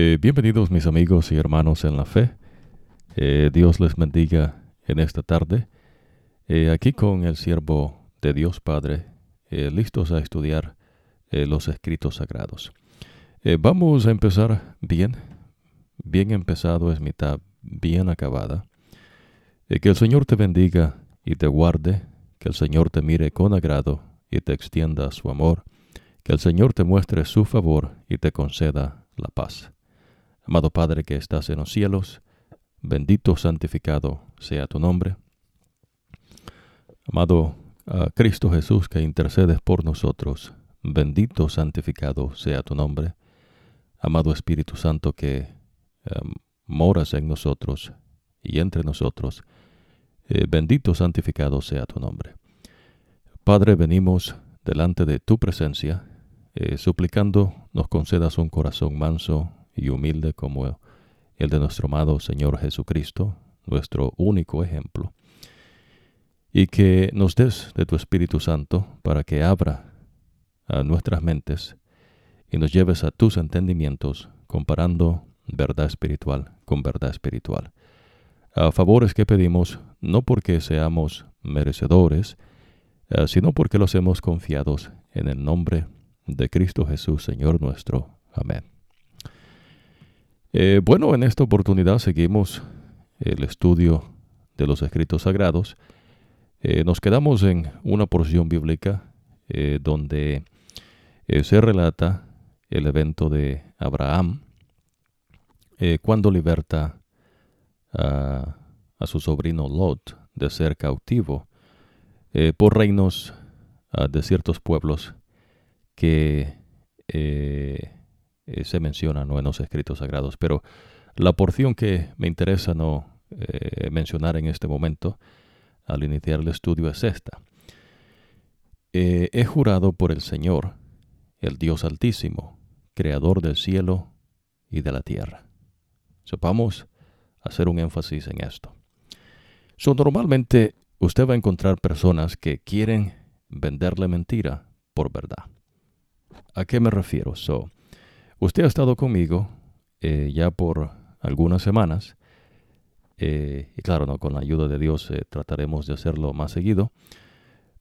Eh, bienvenidos mis amigos y hermanos en la fe. Eh, Dios les bendiga en esta tarde. Eh, aquí con el siervo de Dios Padre, listos a estudiar los escritos sagrados. vamos a empezar bien. Bien empezado es mitad bien acabada. que el Señor te bendiga y te guarde. Que el Señor te mire con agrado y te extienda su amor. Que el Señor te muestre su favor y te conceda la paz. Amado Padre que estás en los cielos, bendito, santificado sea tu nombre. Amado ah, Cristo Jesús que intercedes por nosotros, bendito, santificado sea tu nombre. Amado Espíritu Santo que em, moras en nosotros y entre nosotros, eh, bendito, santificado sea tu nombre. Padre, venimos delante de tu presencia, eh, suplicando nos concedas un corazón manso y humilde como el de nuestro amado Señor Jesucristo, nuestro único ejemplo, y que nos des de tu Espíritu Santo para que abra a nuestras mentes y nos lleves a tus entendimientos comparando verdad espiritual con verdad espiritual. Favores que pedimos no porque seamos merecedores, eh, sino porque los hemos confiados en el nombre de Cristo Jesús, Señor nuestro. Amén. Eh, bueno, en esta oportunidad seguimos el estudio de los escritos sagrados. Eh, nos quedamos en una porción bíblica eh, donde se relata el evento de Abraham cuando liberta a, su sobrino Lot de ser cautivo por reinos de ciertos pueblos que eh, se menciona ¿no? en los escritos sagrados. Pero la porción que me interesa no eh, mencionar en este momento, al iniciar el estudio, es esta. Eh, he jurado por el Señor, el Dios Altísimo, Creador del cielo y de la tierra. Sepamos hacer un énfasis en esto. So, normalmente usted va a encontrar personas que quieren venderle mentira por verdad. ¿A qué me refiero? So, Usted ha estado conmigo eh, ya por algunas semanas. Eh, y claro, ¿no? con la ayuda de Dios eh, trataremos de hacerlo más seguido.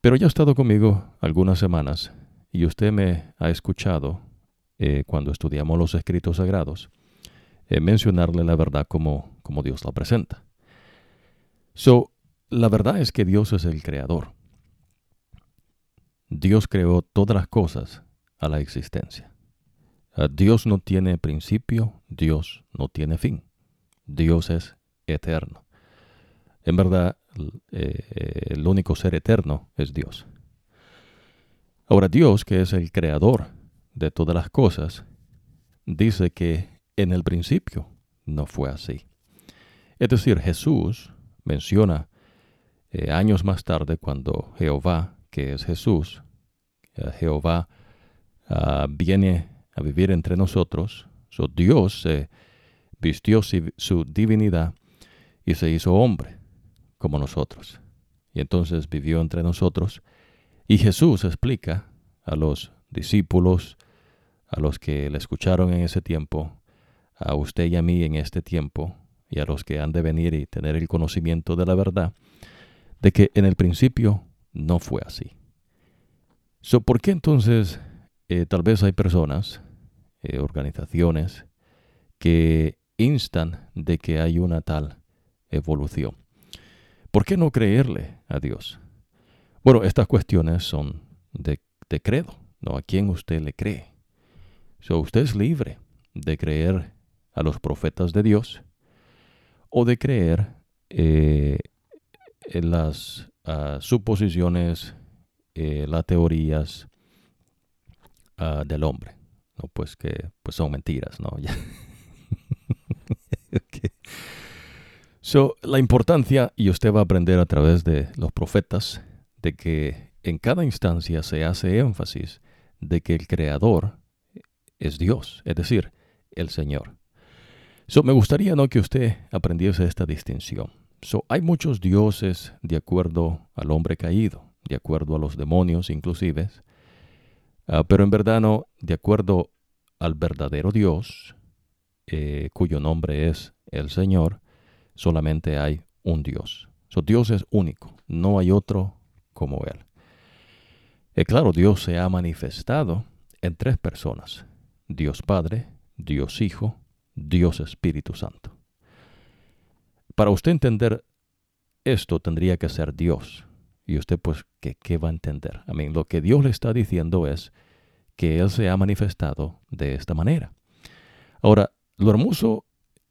Pero ya ha estado conmigo algunas semanas y usted me ha escuchado cuando estudiamos los escritos sagrados mencionarle la verdad como, como Dios la presenta. So, la verdad es que Dios es el creador. Dios creó todas las cosas a la existencia. Ah, Dios no tiene principio, Dios no tiene fin. Dios es eterno. En verdad, eh, el único ser eterno es Dios. Ahora Dios, que es el creador de todas las cosas, dice que en el principio no fue así. Es decir, Jesús menciona eh, años más tarde cuando Jehová, que es Jesús, eh, Jehová ah, viene a vivir entre nosotros. So, Dios se vistió su divinidad y se hizo hombre como nosotros. Y entonces vivió entre nosotros. Y Jesús explica a los discípulos, a los que le escucharon en ese tiempo, a usted y a mí en este tiempo, y a los que han de venir y tener el conocimiento de la verdad, de que en el principio no fue así. So, ¿Por qué entonces eh, tal vez hay personas eh, organizaciones que instan de que hay una tal evolución. ¿Por qué no creerle a Dios? Bueno, estas cuestiones son de, credo, ¿no? ¿A quién usted le cree? So, usted es libre de creer a los profetas de Dios o de creer eh, en las ah, suposiciones, eh, las teorías ah, del hombre. ¿No? Pues que pues son mentiras, ¿no? so, la importancia, y usted va a aprender a través de los profetas, de que en cada instancia se hace énfasis de que el creador es Dios, es decir, el Señor. So, me gustaría ¿no? que usted aprendiese esta distinción. So, hay muchos dioses de acuerdo al hombre caído, de acuerdo a los demonios inclusive, Ah, pero en verdad no, de acuerdo al verdadero Dios, eh, cuyo nombre es el Señor, solamente hay un Dios. So, Dios es único, no hay otro como Él. Y claro, Dios se ha manifestado en tres personas, Dios Padre, Dios Hijo, Dios Espíritu Santo. Para usted entender esto tendría que ser Dios. Y usted pues, ¿qué, qué va a entender? Mí, lo que Dios le está diciendo es que Él se ha manifestado de esta manera. Ahora, lo hermoso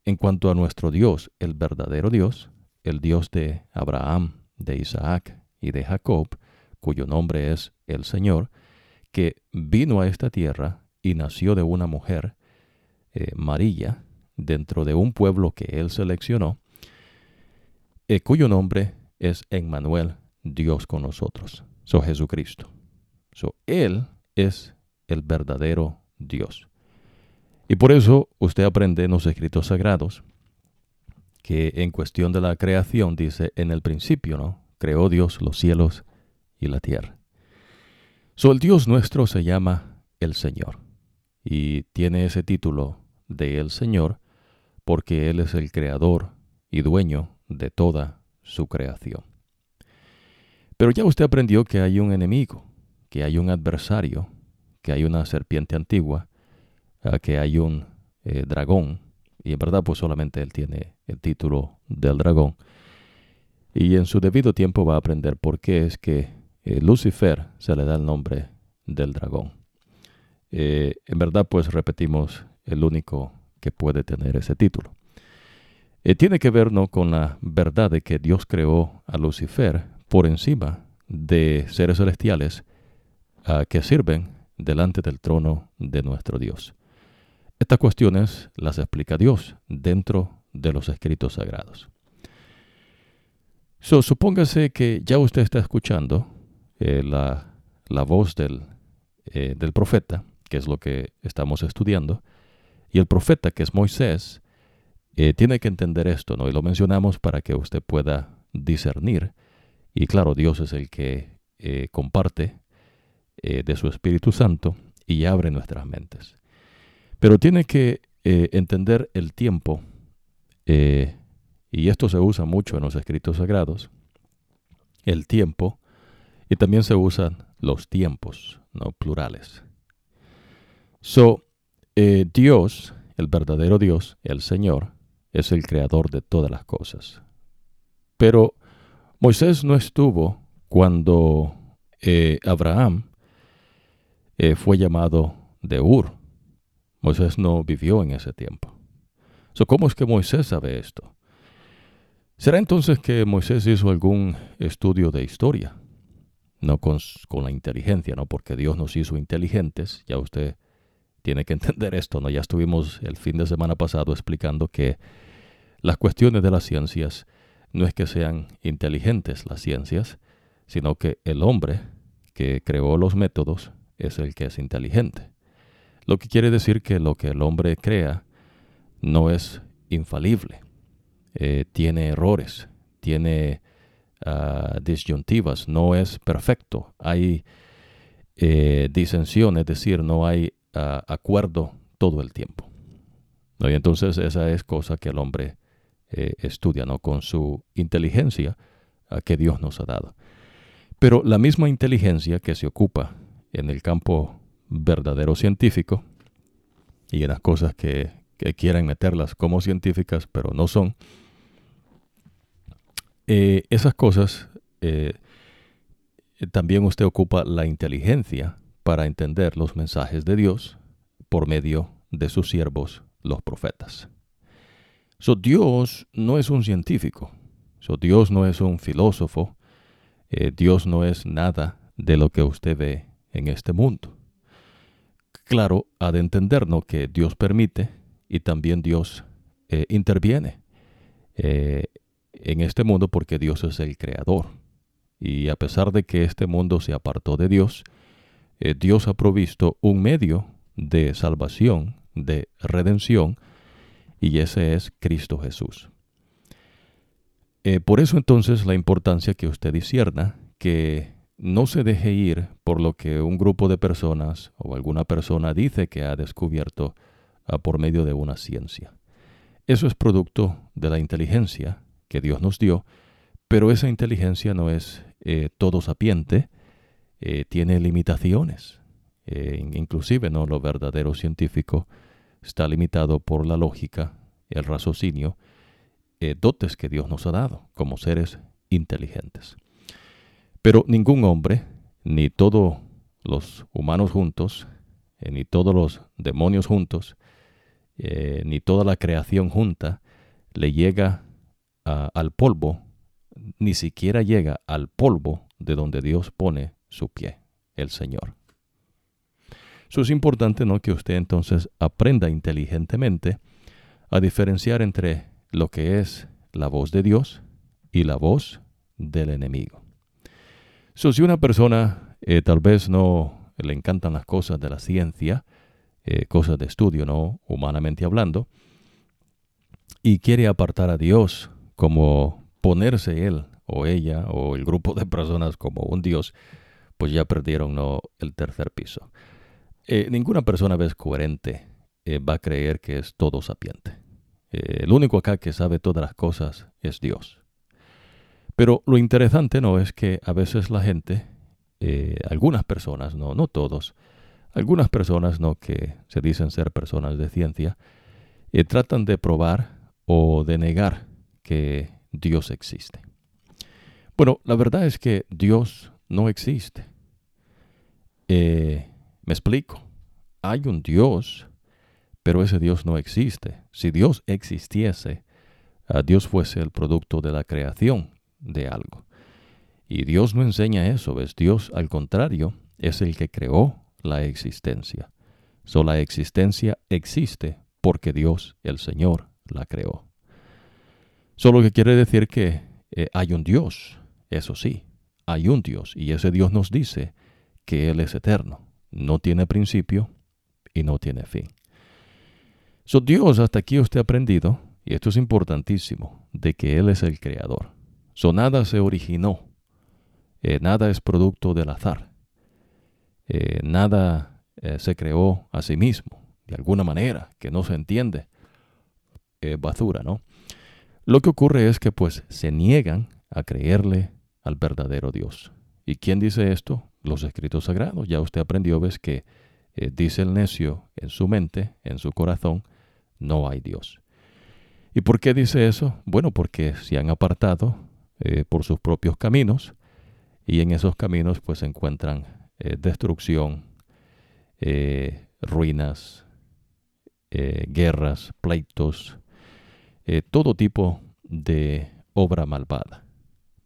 en cuanto a nuestro Dios, el verdadero Dios, el Dios de Abraham, de Isaac y de Jacob, cuyo nombre es el Señor, que vino a esta tierra y nació de una mujer, eh, María, dentro de un pueblo que él seleccionó, eh, cuyo nombre es Emmanuel, Dios con nosotros, so Jesucristo. So, él es el verdadero Dios. Y por eso usted aprende en los escritos sagrados que en cuestión de la creación dice en el principio, ¿no? Creó Dios los cielos y la tierra. So, el Dios nuestro se llama el Señor y tiene ese título de el Señor porque Él es el creador y dueño de toda su creación. Pero ya usted aprendió que hay un enemigo, que hay un adversario, que hay una serpiente antigua, ah, que hay un eh, dragón, y en verdad pues solamente él tiene el título del dragón. Y en su debido tiempo va a aprender por qué es que eh, Lucifer se le da el nombre del dragón. Eh, en verdad pues repetimos el único que puede tener ese título. tiene que ver ¿no? con la verdad de que Dios creó a Lucifer por encima de seres celestiales ah, que sirven delante del trono de nuestro Dios. Estas cuestiones las explica Dios dentro de los escritos sagrados. So, supóngase que ya usted está escuchando eh, la, voz del, eh, del profeta, que es lo que estamos estudiando, y el profeta, que es Moisés, eh, tiene que entender esto, ¿no? Y lo mencionamos para que usted pueda discernir. Y claro, Dios es el que comparte eh, de su Espíritu Santo y abre nuestras mentes. Pero tiene que eh, entender el tiempo, eh, y esto se usa mucho en los escritos sagrados, el tiempo, y también se usan los tiempos, no plurales. So, Dios, el verdadero Dios, el Señor, es el creador de todas las cosas. Pero Moisés no estuvo cuando Abraham eh, fue llamado de Ur. Moisés no vivió en ese tiempo. ¿Cómo es que Moisés sabe esto? ¿Será entonces que Moisés hizo algún estudio de historia? No con, con, la inteligencia, ¿no? Porque Dios nos hizo inteligentes. Ya usted tiene que entender esto, ¿no? Ya estuvimos el fin de semana pasado explicando que las cuestiones de las ciencias no es que sean inteligentes las ciencias, sino que el hombre que creó los métodos es el que es inteligente. Lo que quiere decir que lo que el hombre crea no es infalible. Eh, tiene errores, tiene ah, disyuntivas, no es perfecto. Hay eh, disensión, es decir, no hay ah, acuerdo todo el tiempo. Y entonces esa es cosa que el hombre eh, estudia, ¿no? Con su inteligencia ah, que Dios nos ha dado. Pero la misma inteligencia que se ocupa en el campo verdadero científico y en las cosas que, quieren meterlas como científicas, pero no son, eh, esas cosas eh, también usted ocupa la inteligencia para entender los mensajes de Dios por medio de sus siervos, los profetas. So, Dios no es un científico, so, Dios no es un filósofo, eh, Dios no es nada de lo que usted ve en este mundo. Claro, ha de entendernos que Dios permite y también Dios eh, interviene eh, en este mundo porque Dios es el creador. Y a pesar de que este mundo se apartó de Dios, Dios ha provisto un medio de salvación, de redención, y ese es Cristo Jesús. por eso entonces la importancia que usted discierna que no se deje ir por lo que un grupo de personas o alguna persona dice que ha descubierto ah, por medio de una ciencia. Eso es producto de la inteligencia que Dios nos dio, pero esa inteligencia no es eh, todo sapiente, eh, tiene limitaciones. Eh, inclusive no lo verdadero científico está limitado por la lógica, el raciocinio, dotes que Dios nos ha dado como seres inteligentes. Pero ningún hombre, ni todos los humanos juntos, ni todos los demonios juntos, ni toda la creación junta, le llega al polvo, ni siquiera llega al polvo de donde Dios pone su pie, el Señor. Eso es importante, ¿no? Que usted entonces aprenda inteligentemente a diferenciar entre lo que es la voz de Dios y la voz del enemigo. So, si una persona eh, tal vez no le encantan las cosas de la ciencia, eh, cosas de estudio, ¿no? Humanamente hablando, y quiere apartar a Dios como ponerse él o ella o el grupo de personas como un Dios, pues ya perdieron ¿no? el tercer piso. Eh, ninguna persona vez coherente eh, va a creer que es todo sapiente. Eh, el único acá que sabe todas las cosas es Dios. Pero lo interesante no es que a veces la gente, algunas personas, no, no todos, algunas personas no que se dicen ser personas de ciencia, tratan de probar o de negar que Dios existe. Bueno, la verdad es que Dios no existe. Eh, me explico. Hay un Dios, pero ese Dios no existe. Si Dios existiese, ah, Dios fuese el producto de la creación de algo. Y Dios no enseña eso, ¿ves? Dios, al contrario, es el que creó la existencia. Solo la existencia existe porque Dios, el Señor, la creó. Solo que quiere decir que eh, hay un Dios, eso sí, hay un Dios, y ese Dios nos dice que Él es eterno, no tiene principio y no tiene fin. So, Dios, hasta aquí usted ha aprendido, y esto es importantísimo, de que Él es el creador. So, nada se originó, eh, nada es producto del azar, eh, nada se creó a sí mismo, de alguna manera, que no se entiende. basura, ¿no? Lo que ocurre es que pues se niegan a creerle al verdadero Dios. ¿Y quién dice esto? Los escritos sagrados. Ya usted aprendió, ves que eh, dice el necio en su mente, en su corazón, no hay Dios. ¿Y por qué dice eso? Bueno, porque se han apartado eh, por sus propios caminos y en esos caminos pues se encuentran eh, destrucción, ruinas, guerras, pleitos, todo tipo de obra malvada,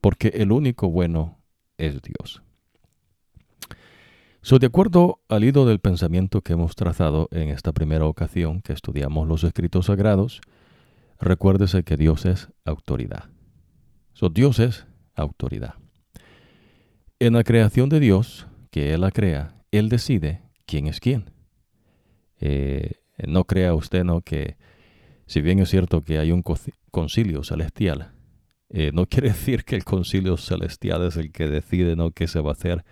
porque el único bueno es Dios. So, de acuerdo al hilo del pensamiento que hemos trazado en esta primera ocasión que estudiamos los escritos sagrados, recuérdese que Dios es autoridad. So, Dios es autoridad. En la creación de Dios, que Él la crea, Él decide quién es quién. Eh, no crea usted no que si bien es cierto que hay un concilio celestial, eh, no quiere decir que el concilio celestial es el que decide ¿no? qué se va a hacer.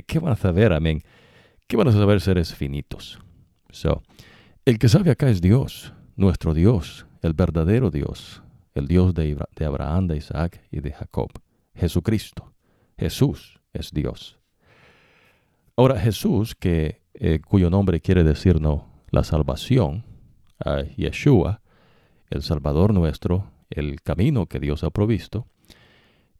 ¿Qué, van a saber, amén? ¿Qué van a saber seres finitos? So, el que sabe acá es Dios, nuestro Dios, el verdadero Dios, el Dios de, Abraham, de Isaac y de Jacob, Jesucristo. Jesús es Dios. Ahora Jesús, que, eh, cuyo nombre quiere decir no, la salvación, Yeshua, el Salvador nuestro, el camino que Dios ha provisto,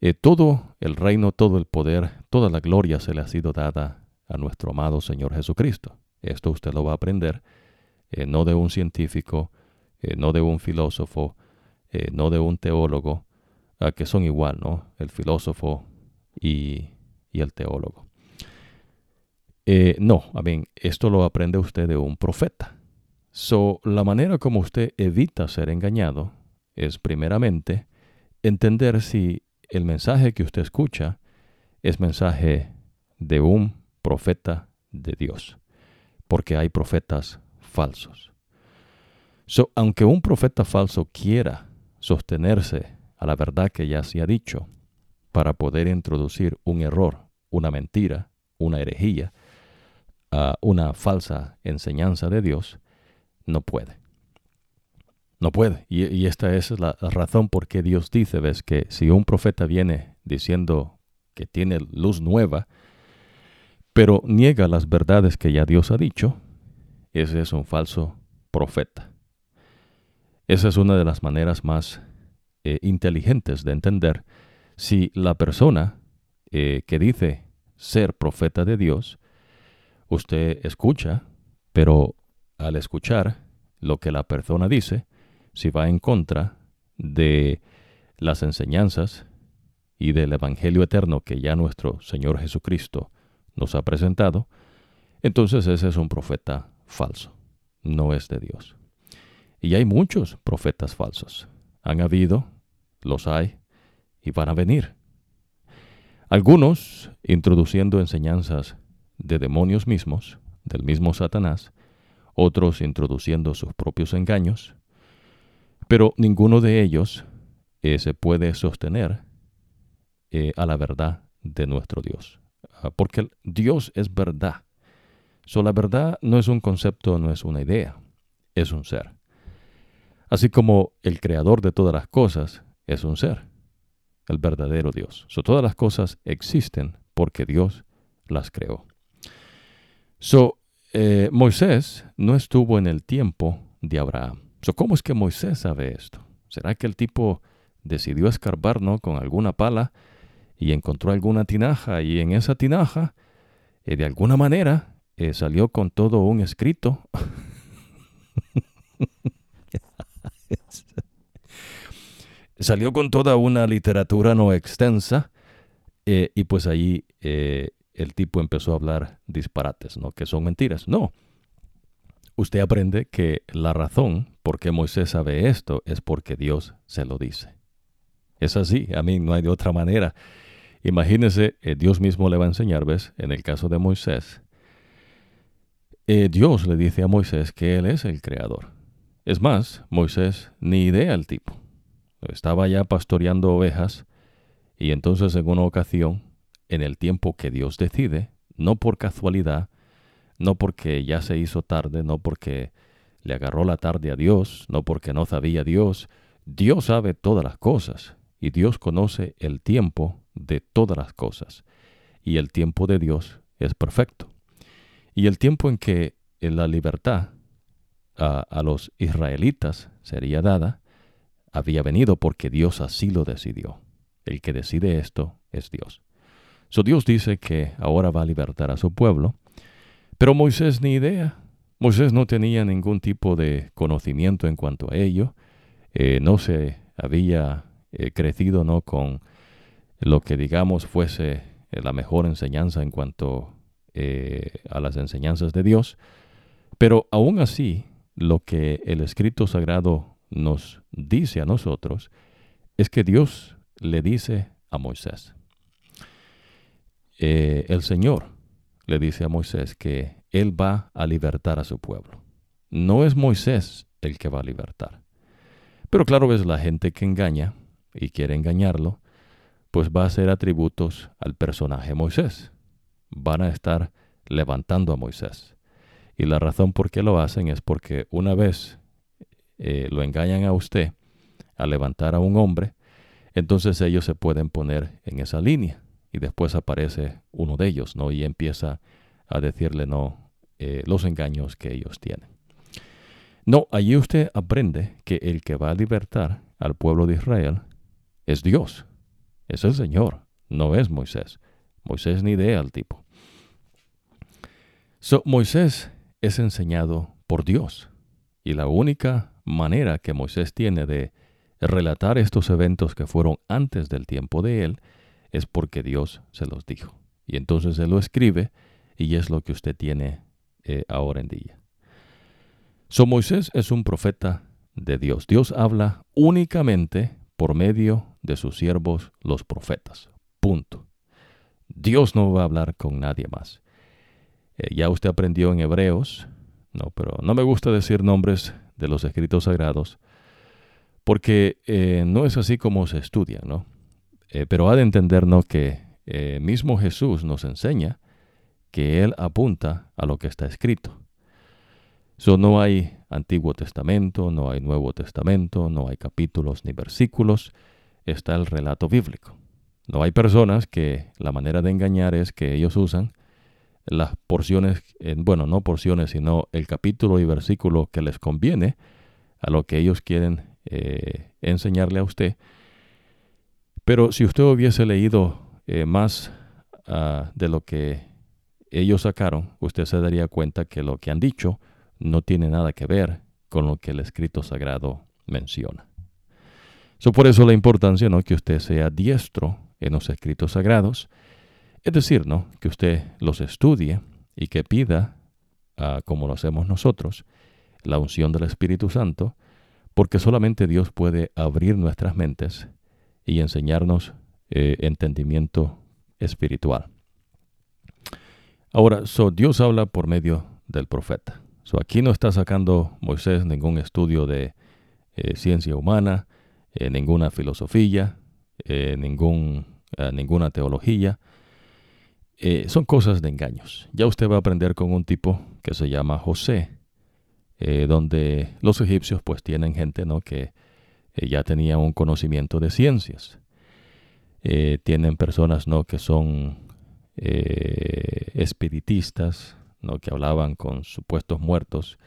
eh, todo el reino, todo el poder, toda la gloria se le ha sido dada a nuestro amado Señor Jesucristo. Esto usted lo va a aprender eh, no de un científico, eh, no de un filósofo, no de un teólogo, que son igual, ¿no? El filósofo y, el teólogo. no, a esto lo aprende usted de un profeta. So, la manera como usted evita ser engañado es primeramente entender si el mensaje que usted escucha es mensaje de un profeta de Dios, porque hay profetas falsos. So, aunque un profeta falso quiera sostenerse a la verdad que ya se ha dicho, para poder introducir un error, una mentira, una herejía, una falsa enseñanza de Dios, no puede. No puede. Y, esta es la razón por qué Dios dice, ves, que si un profeta viene diciendo que tiene luz nueva, pero niega las verdades que ya Dios ha dicho, ese es un falso profeta. Esa es una de las maneras más eh, inteligentes de entender si la persona eh, que dice ser profeta de Dios, usted escucha, pero al escuchar lo que la persona dice, si va en contra de las enseñanzas y del Evangelio eterno que ya nuestro Señor Jesucristo nos ha presentado, entonces ese es un profeta falso, no es de Dios. Y hay muchos profetas falsos. Han habido, los hay y van a venir. Algunos introduciendo enseñanzas de demonios mismos, del mismo Satanás, otros introduciendo sus propios engaños, pero ninguno de ellos eh, se puede sostener eh, a la verdad de nuestro Dios. Ah, porque Dios es verdad. So, la verdad no es un concepto, no es una idea, es un ser. Así como el creador de todas las cosas es un ser, el verdadero Dios. So, todas las cosas existen porque Dios las creó. So, eh, Moisés no estuvo en el tiempo de Abraham. ¿Cómo es que Moisés sabe esto? ¿Será que el tipo decidió escarbar ¿no? con alguna pala y encontró alguna tinaja y en esa tinaja, eh, de alguna manera, eh, salió con todo un escrito? salió con toda una literatura no extensa y pues allí el tipo empezó a hablar disparates, ¿no? Que son mentiras. No. Usted aprende que la razón por qué Moisés sabe esto es porque Dios se lo dice. Es así, a mí no hay de otra manera. Imagínese, eh, Dios mismo le va a enseñar, ¿ves? En el caso de Moisés, eh, Dios le dice a Moisés que Él es el creador. Es más, Moisés ni idea el tipo. Estaba ya pastoreando ovejas y entonces en una ocasión en el tiempo que Dios decide, no por casualidad, no porque ya se hizo tarde, no porque le agarró la tarde a Dios, no porque no sabía Dios. Dios sabe todas las cosas y Dios conoce el tiempo de todas las cosas. Y el tiempo de Dios es perfecto. Y el tiempo en que la libertad a, los israelitas sería dada, había venido porque Dios así lo decidió. El que decide esto es Dios. So Dios dice que ahora va a libertar a su pueblo, pero Moisés ni idea. Moisés no tenía ningún tipo de conocimiento en cuanto a ello. Eh, no se había eh, crecido no con lo que digamos fuese eh, la mejor enseñanza en cuanto a las enseñanzas de Dios. Pero aún así, lo que el escrito sagrado nos dice a nosotros es que Dios le dice a Moisés, el Señor le dice a Moisés que Él va a libertar a su pueblo. No es Moisés el que va a libertar. Pero claro, es la gente que engaña y quiere engañarlo, pues va a hacer atributos al personaje Moisés. Van a estar levantando a Moisés. Y la razón por qué lo hacen es porque una vez eh, lo engañan a usted a levantar a un hombre, entonces ellos se pueden poner en esa línea y después aparece uno de ellos, ¿no? Y empieza a decirle, no, eh, los engaños que ellos tienen. No, allí usted aprende que el que va a libertar al pueblo de Israel es Dios, es el Señor, no es Moisés. Moisés ni idea al tipo. So, Moisés es enseñado por Dios y la única manera que Moisés tiene de relatar estos eventos que fueron antes del tiempo de él es porque Dios se los dijo. Y entonces Él lo escribe y es lo que usted tiene eh, ahora en día. So Moisés es un profeta de Dios. Dios habla únicamente por medio de sus siervos los profetas. Punto. Dios no va a hablar con nadie más. Eh, ya usted aprendió en Hebreos, no, pero no me gusta decir nombres de los escritos sagrados, porque eh, no es así como se estudia, ¿no? Eh, pero ha de entendernos que eh, mismo Jesús nos enseña que Él apunta a lo que está escrito. So, no hay Antiguo Testamento, no hay Nuevo Testamento, no hay capítulos ni versículos, está el relato bíblico. No hay personas que la manera de engañar es que ellos usan las porciones, bueno, no porciones, sino el capítulo y versículo que les conviene a lo que ellos quieren eh, enseñarle a usted. Pero si usted hubiese leído eh, más ah, de lo que ellos sacaron, usted se daría cuenta que lo que han dicho no tiene nada que ver con lo que el escrito sagrado menciona. So, por eso la importancia ¿no? que usted sea diestro en los escritos sagrados, es decir, ¿no? que usted los estudie y que pida, ah, como lo hacemos nosotros, la unción del Espíritu Santo, porque solamente Dios puede abrir nuestras mentes y enseñarnos eh, entendimiento espiritual. Ahora, so Dios habla por medio del profeta. So aquí no está sacando Moisés ningún estudio de eh, ciencia humana, eh, ninguna filosofía, ningún, ninguna teología. son cosas de engaños. Ya usted va a aprender con un tipo que se llama José, donde los egipcios pues tienen gente ¿no? que eh, ya tenía un conocimiento de ciencias. Eh, tienen personas ¿no? que son espiritistas, ¿no? que hablaban con supuestos muertos,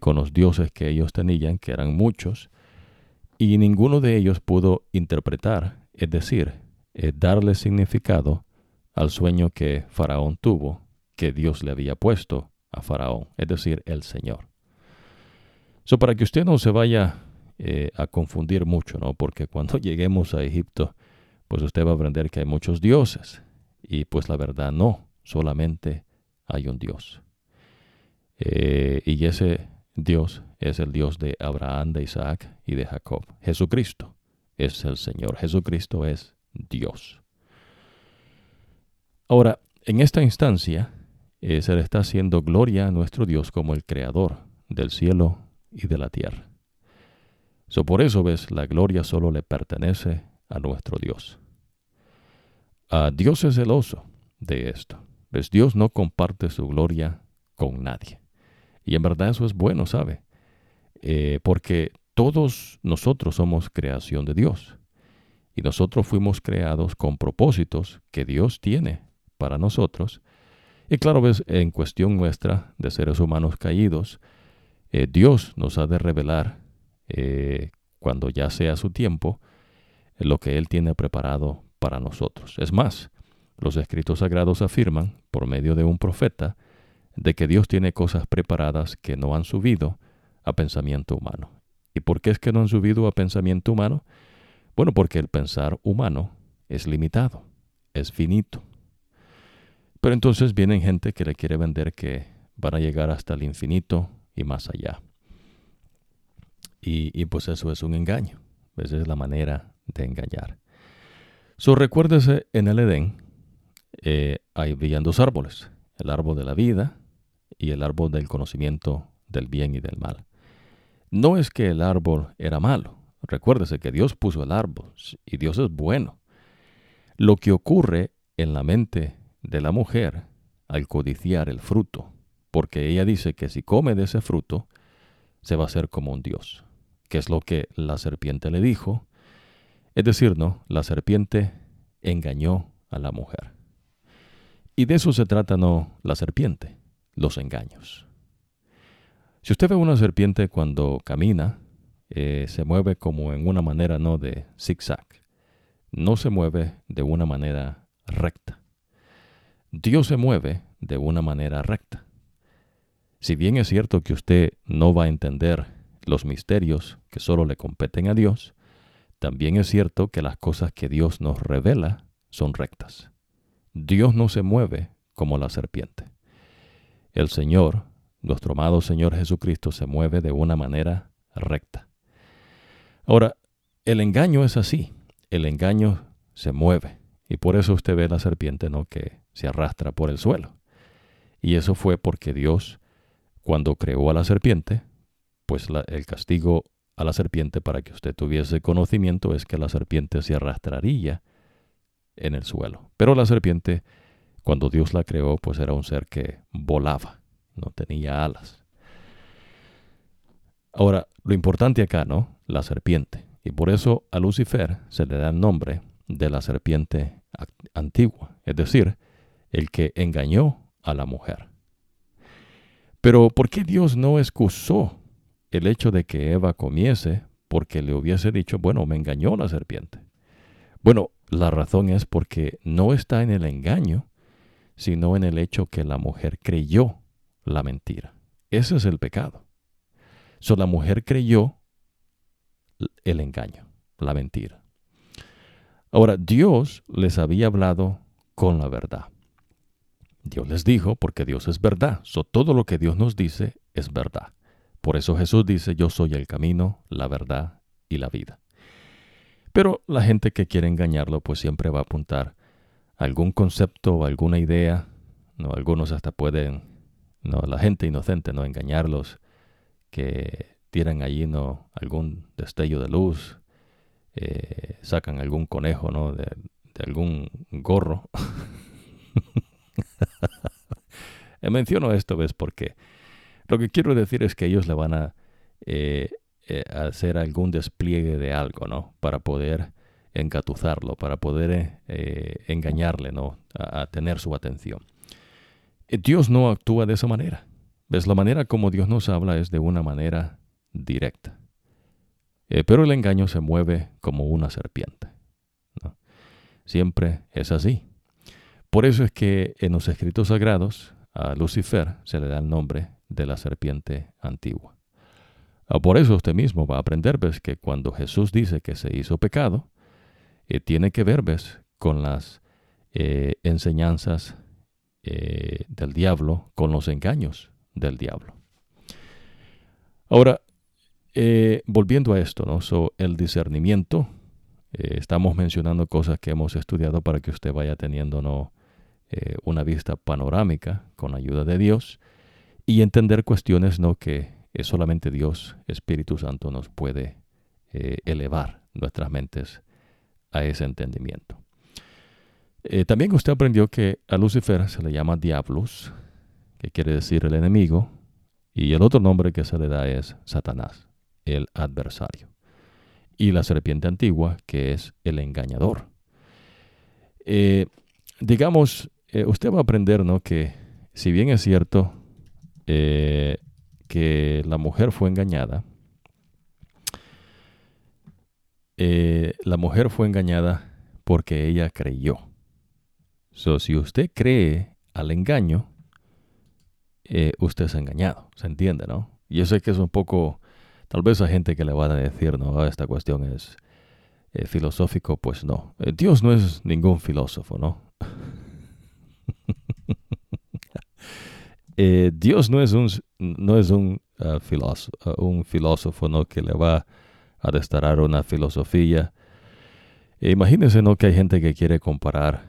con los dioses que ellos tenían, que eran muchos, y ninguno de ellos pudo interpretar, es decir, darle significado al sueño que Faraón tuvo, que Dios le había puesto a Faraón, es decir, el Señor. So, para que usted no se vaya eh, a confundir mucho, ¿no? Porque cuando lleguemos a Egipto, pues usted va a aprender que hay muchos dioses. Y pues la verdad no, solamente hay un Dios. Eh, y ese Dios es el Dios de Abraham, de Isaac y de Jacob. Jesucristo es el Señor. Jesucristo es Dios. Ahora, en esta instancia, eh, se le está haciendo gloria a nuestro Dios como el Creador del cielo y de la tierra. So, por eso ves, la gloria solo le pertenece a nuestro Dios. A Dios es celoso de esto. ¿Ves? Dios no comparte su gloria con nadie. Y en verdad eso es bueno, ¿sabe? Eh, porque todos nosotros somos creación de Dios. Y nosotros fuimos creados con propósitos que Dios tiene para nosotros. Y claro, ves, en cuestión nuestra de seres humanos caídos, eh, Dios nos ha de revelar, eh, cuando ya sea su tiempo, lo que Él tiene preparado para nosotros. Es más, los escritos sagrados afirman, por medio de un profeta, de que Dios tiene cosas preparadas que no han subido a pensamiento humano. ¿Y por qué es que no han subido a pensamiento humano? Bueno, porque el pensar humano es limitado, es finito. Pero entonces vienen gente que le quiere vender que van a llegar hasta el infinito, y más allá. Y, pues eso es un engaño. Esa es la manera de engañar. So, recuérdese, en el Edén eh, habían dos árboles, el árbol de la vida y el árbol del conocimiento del bien y del mal. No es que el árbol era malo, recuérdese que Dios puso el árbol y Dios es bueno. Lo que ocurre en la mente de la mujer al codiciar el fruto porque ella dice que si come de ese fruto, se va a hacer como un dios, que es lo que la serpiente le dijo. Es decir, no, la serpiente engañó a la mujer. Y de eso se trata no la serpiente, los engaños. Si usted ve una serpiente cuando camina, eh, se mueve como en una manera no de zigzag, no se mueve de una manera recta. Dios se mueve de una manera recta. Si bien es cierto que usted no va a entender los misterios que solo le competen a Dios, también es cierto que las cosas que Dios nos revela son rectas. Dios no se mueve como la serpiente. El Señor, nuestro amado Señor Jesucristo, se mueve de una manera recta. Ahora, el engaño es así. El engaño se mueve. Y por eso usted ve la serpiente, ¿no? Que se arrastra por el suelo. Y eso fue porque Dios cuando creó a la serpiente, pues el castigo a la serpiente para que usted tuviese conocimiento es que la serpiente se arrastraría en el suelo. Pero la serpiente, cuando Dios la creó, pues era un ser que volaba, no tenía alas. Ahora, lo importante acá, ¿no? La serpiente. Y por eso a Lucifer se le da el nombre de la serpiente antigua, es decir, el que engañó a la mujer. Pero ¿por qué Dios no excusó el hecho de que Eva comiese porque le hubiese dicho, bueno, me engañó la serpiente? Bueno, la razón es porque no está en el engaño, sino en el hecho que la mujer creyó la mentira. Ese es el pecado. So, la mujer creyó el engaño, la mentira. Ahora, Dios les había hablado con la verdad. Dios les dijo, porque Dios es verdad. So, todo lo que Dios nos dice es verdad. Por eso Jesús dice, yo soy el camino, la verdad y la vida. Pero la gente que quiere engañarlo, pues siempre va a apuntar algún concepto o alguna idea. No, algunos hasta pueden, no, la gente inocente, no engañarlos, que tiran allí no algún destello de luz, eh, sacan algún conejo, ¿no? De, algún gorro. Menciono esto, ¿ves? Porque lo que quiero decir es que ellos le van a eh, eh, hacer algún despliegue de algo, ¿no? Para poder engatuzarlo, para poder eh, engañarle, ¿no? A, tener su atención. Dios no actúa de esa manera. ¿Ves? La manera como Dios nos habla es de una manera directa. pero el engaño se mueve como una serpiente. Siempre es así. Por eso es que en los escritos sagrados a Lucifer se le da el nombre de la serpiente antigua. Ah, por eso usted mismo va a aprender, que cuando Jesús dice que se hizo pecado, eh, tiene que ver, con las eh, enseñanzas eh, del diablo, con los engaños del diablo. Ahora, volviendo a esto, ¿no? el discernimiento, estamos mencionando cosas que hemos estudiado para que usted vaya teniendo una vista panorámica con la ayuda de Dios y entender cuestiones ¿no? que solamente Dios, Espíritu Santo, nos puede eh, elevar nuestras mentes a ese entendimiento. Eh, también usted aprendió que a Lucifer se le llama diablos, que quiere decir el enemigo, y el otro nombre que se le da es Satanás, el adversario. Y la serpiente antigua, que es el engañador. Eh, digamos, usted va a aprender ¿no? que si bien es cierto, que la mujer fue engañada, eh, la mujer fue engañada porque ella creyó. So, si usted cree al engaño, eh, usted es engañado, ¿se entiende, no? Yo sé que es un poco, tal vez a gente que le van a decir, no, esta cuestión es eh, filosófico, pues no. Dios no es ningún filósofo, ¿no? Eh, Dios no es un, no es un, uh, filósofo, uh, un filósofo ¿no? que le va a destarar una filosofía. E imagínense ¿no? que hay gente que quiere comparar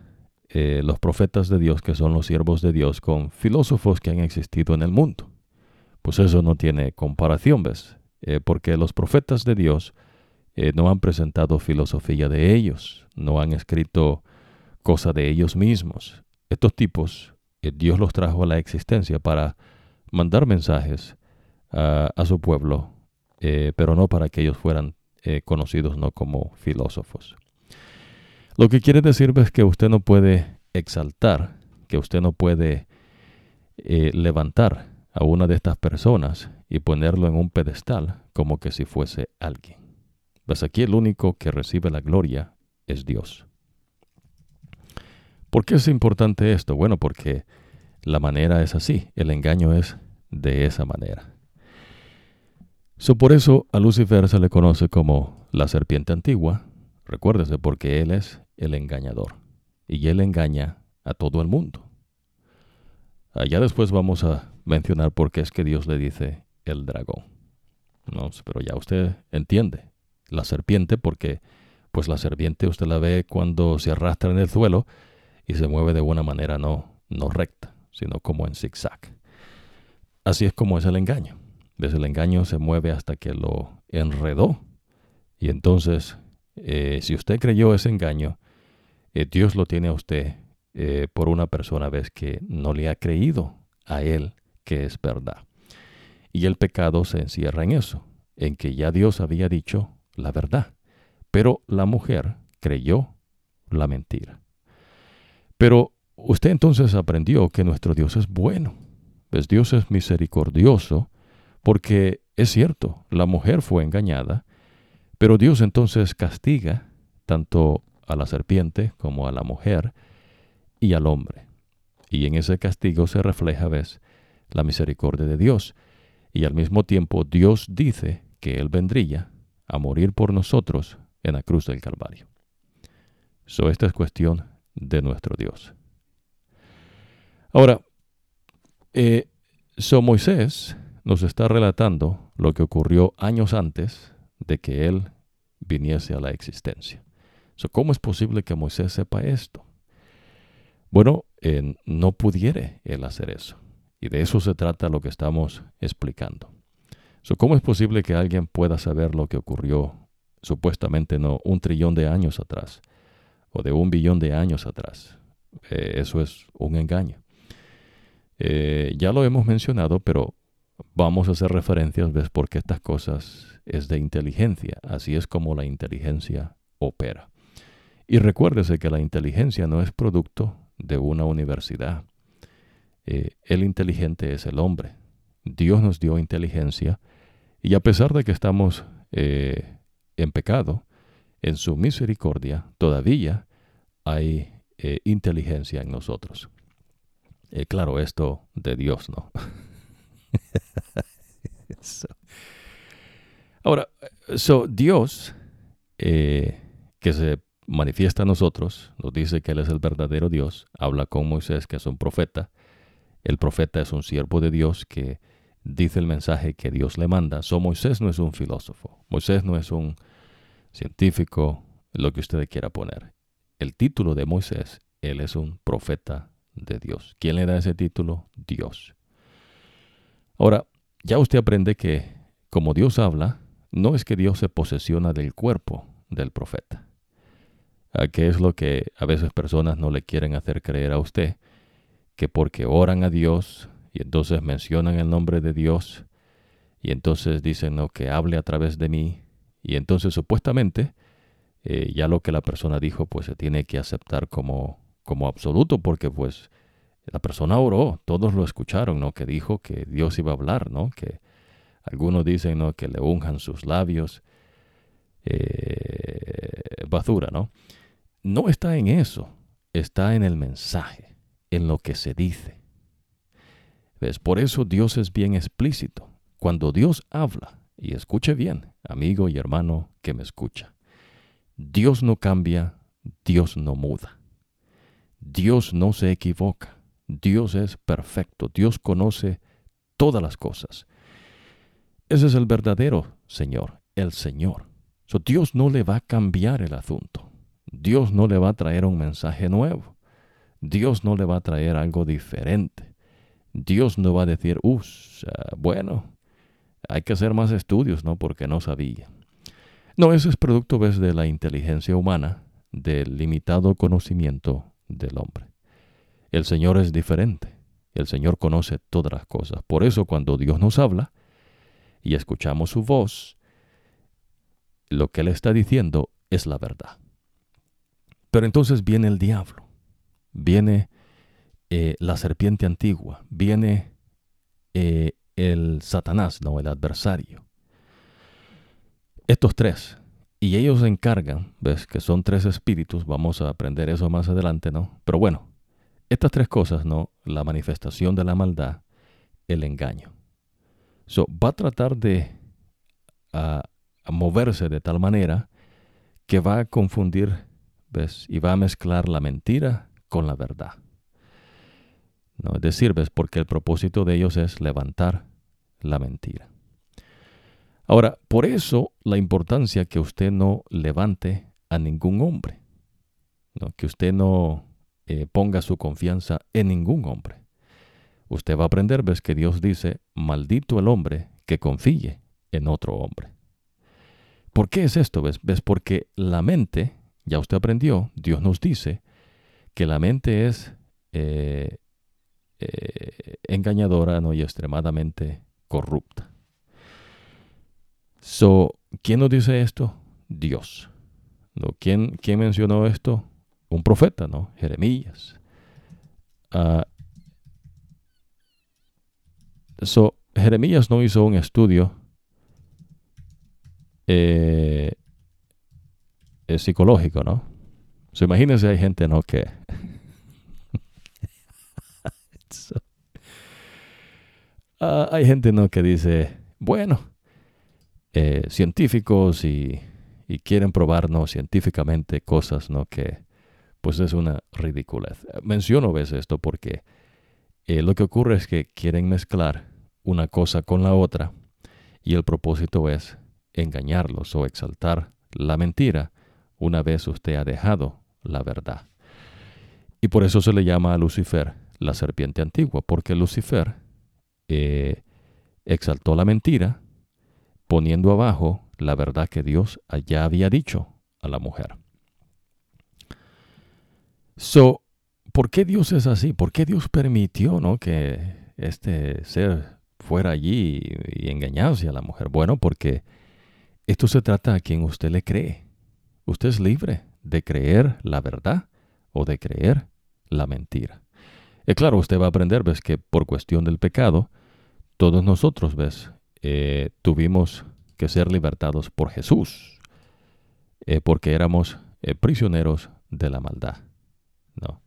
eh, los profetas de Dios, que son los siervos de Dios, con filósofos que han existido en el mundo. Pues eso no tiene comparación, ¿ves? Eh, porque los profetas de Dios no han presentado filosofía de ellos, no han escrito cosa de ellos mismos. Estos tipos Dios los trajo a la existencia para mandar mensajes a, su pueblo, eh, pero no para que ellos fueran eh, conocidos no como filósofos. Lo que quiere decir es que usted no puede exaltar, que usted no puede eh, levantar a una de estas personas y ponerlo en un pedestal como que si fuese alguien. Pues aquí el único que recibe la gloria es Dios. ¿Por qué es importante esto? Bueno, porque la manera es así, el engaño es de esa manera. So, por eso a Lucifer se le conoce como la serpiente antigua, recuérdese, porque él es el engañador y él engaña a todo el mundo. Allá después vamos a mencionar por qué es que Dios le dice el dragón. No, pero ya usted entiende, la serpiente, porque pues la serpiente usted la ve cuando se arrastra en el suelo y se mueve de una manera no, no recta, sino como en zigzag. Así es como es el engaño. Desde el engaño se mueve hasta que lo enredó. Y entonces, eh, si usted creyó ese engaño, eh, Dios lo tiene a usted eh, por una persona, vez que no le ha creído a Él que es verdad. Y el pecado se encierra en eso, en que ya Dios había dicho la verdad, pero la mujer creyó la mentira. Pero usted entonces aprendió que nuestro Dios es bueno, pues Dios es misericordioso, porque es cierto, la mujer fue engañada, pero Dios entonces castiga tanto a la serpiente como a la mujer y al hombre. Y en ese castigo se refleja, ves, la misericordia de Dios. Y al mismo tiempo Dios dice que Él vendría a morir por nosotros en la cruz del Calvario. So, esta es cuestión de nuestro Dios. Ahora, eh, so Moisés nos está relatando lo que ocurrió años antes de que Él viniese a la existencia. So, ¿Cómo es posible que Moisés sepa esto? Bueno, eh, no pudiere él hacer eso. Y de eso se trata lo que estamos explicando. So, ¿Cómo es posible que alguien pueda saber lo que ocurrió supuestamente no un trillón de años atrás o de un billón de años atrás? Eh, eso es un engaño. Eh, ya lo hemos mencionado, pero vamos a hacer referencias, ¿ves? Porque estas cosas es de inteligencia. Así es como la inteligencia opera. Y recuérdese que la inteligencia no es producto de una universidad. Eh, el inteligente es el hombre. Dios nos dio inteligencia y a pesar de que estamos en pecado, en su misericordia todavía hay eh, inteligencia en nosotros. claro, esto de Dios, ¿no? Ahora, so, Dios, que se manifiesta a nosotros, nos dice que Él es el verdadero Dios, habla con Moisés, que es un profeta. El profeta es un siervo de Dios que dice el mensaje que Dios le manda. So Moisés no es un filósofo, Moisés no es un científico, lo que usted quiera poner. El título de Moisés, él es un profeta de Dios. ¿Quién le da ese título? Dios. Ahora, ya usted aprende que como Dios habla, no es que Dios se posesiona del cuerpo del profeta qué es lo que a veces personas no le quieren hacer creer a usted, que porque oran a Dios y entonces mencionan el nombre de Dios y entonces dicen no, que hable a través de mí y entonces supuestamente eh, ya lo que la persona dijo pues se tiene que aceptar como, como absoluto porque pues la persona oró, todos lo escucharon, ¿no? Que dijo que Dios iba a hablar, ¿no? Que algunos dicen, ¿no? Que le unjan sus labios. Eh, basura, ¿no? no está en eso, está en el mensaje, en lo que se dice. ¿Ves? Por eso Dios es bien explícito. Cuando Dios habla, y escuche bien, amigo y hermano que me escucha, Dios no cambia, Dios no muda. Dios no se equivoca. Dios es perfecto. Dios conoce todas las cosas. Ese es el verdadero Señor, el Señor. Dios no le va a cambiar el asunto. Dios no le va a traer un mensaje nuevo. Dios no le va a traer algo diferente. Dios no va a decir, uff, bueno, hay que hacer más estudios, ¿no? Porque no sabía. No, eso es producto ¿ves? de la inteligencia humana, del limitado conocimiento del hombre. El Señor es diferente. El Señor conoce todas las cosas. Por eso cuando Dios nos habla y escuchamos su voz, lo que Él está diciendo es la verdad. Pero entonces viene el diablo, viene eh, la serpiente antigua, viene eh, el Satanás, no el adversario. Estos tres. Y ellos se encargan, ves que son tres espíritus, vamos a aprender eso más adelante, ¿no? Pero bueno, estas tres cosas, ¿no? La manifestación de la maldad, el engaño. So, va a tratar de moverse de tal manera que va a confundir ¿ves? Y va a mezclar la mentira con la verdad. ¿No? Es decir, ¿ves? Porque el propósito de ellos es levantar la mentira. Ahora, por eso la importancia que usted no levante a ningún hombre, ¿no? que usted no eh, ponga su confianza en ningún hombre. Usted va a aprender, ves que Dios dice, maldito el hombre que confíe en otro hombre. ¿Por qué es esto? ¿Ves? ¿Ves? Porque la mente ya usted aprendió, Dios nos dice que la mente es eh, eh, engañadora ¿no? y extremadamente corrupta. So, ¿quién nos dice esto? Dios. ¿No? ¿Quién, ¿Quién mencionó esto? Un profeta, ¿no? Jeremías. Uh, so, Jeremías no hizo un estudio eh, psicológico, ¿no? So, imagínense, hay gente, ¿no? Que. uh, hay gente, ¿no? Que dice, bueno, eh, científicos y, quieren probarnos científicamente cosas, ¿no? Que pues es una ridiculez. Menciono veces esto porque eh, lo que ocurre es que quieren mezclar una cosa con la otra y el propósito es engañarlos o exaltar la mentira una vez usted ha dejado la verdad. Y por eso se le llama a Lucifer la serpiente antigua, porque Lucifer eh, exaltó la mentira poniendo abajo la verdad que Dios ya había dicho a la mujer. So, ¿por qué Dios es así? ¿Por qué Dios permitió ¿no? que este ser fuera allí y engañase a la mujer? Bueno, porque esto se trata a quien usted le cree. Usted es libre de creer la verdad o de creer la mentira. Y claro, usted va a aprender, ves, que por cuestión del pecado, todos nosotros, ves, eh, tuvimos que ser libertados por Jesús, eh, porque éramos eh, prisioneros de la maldad. ¿no?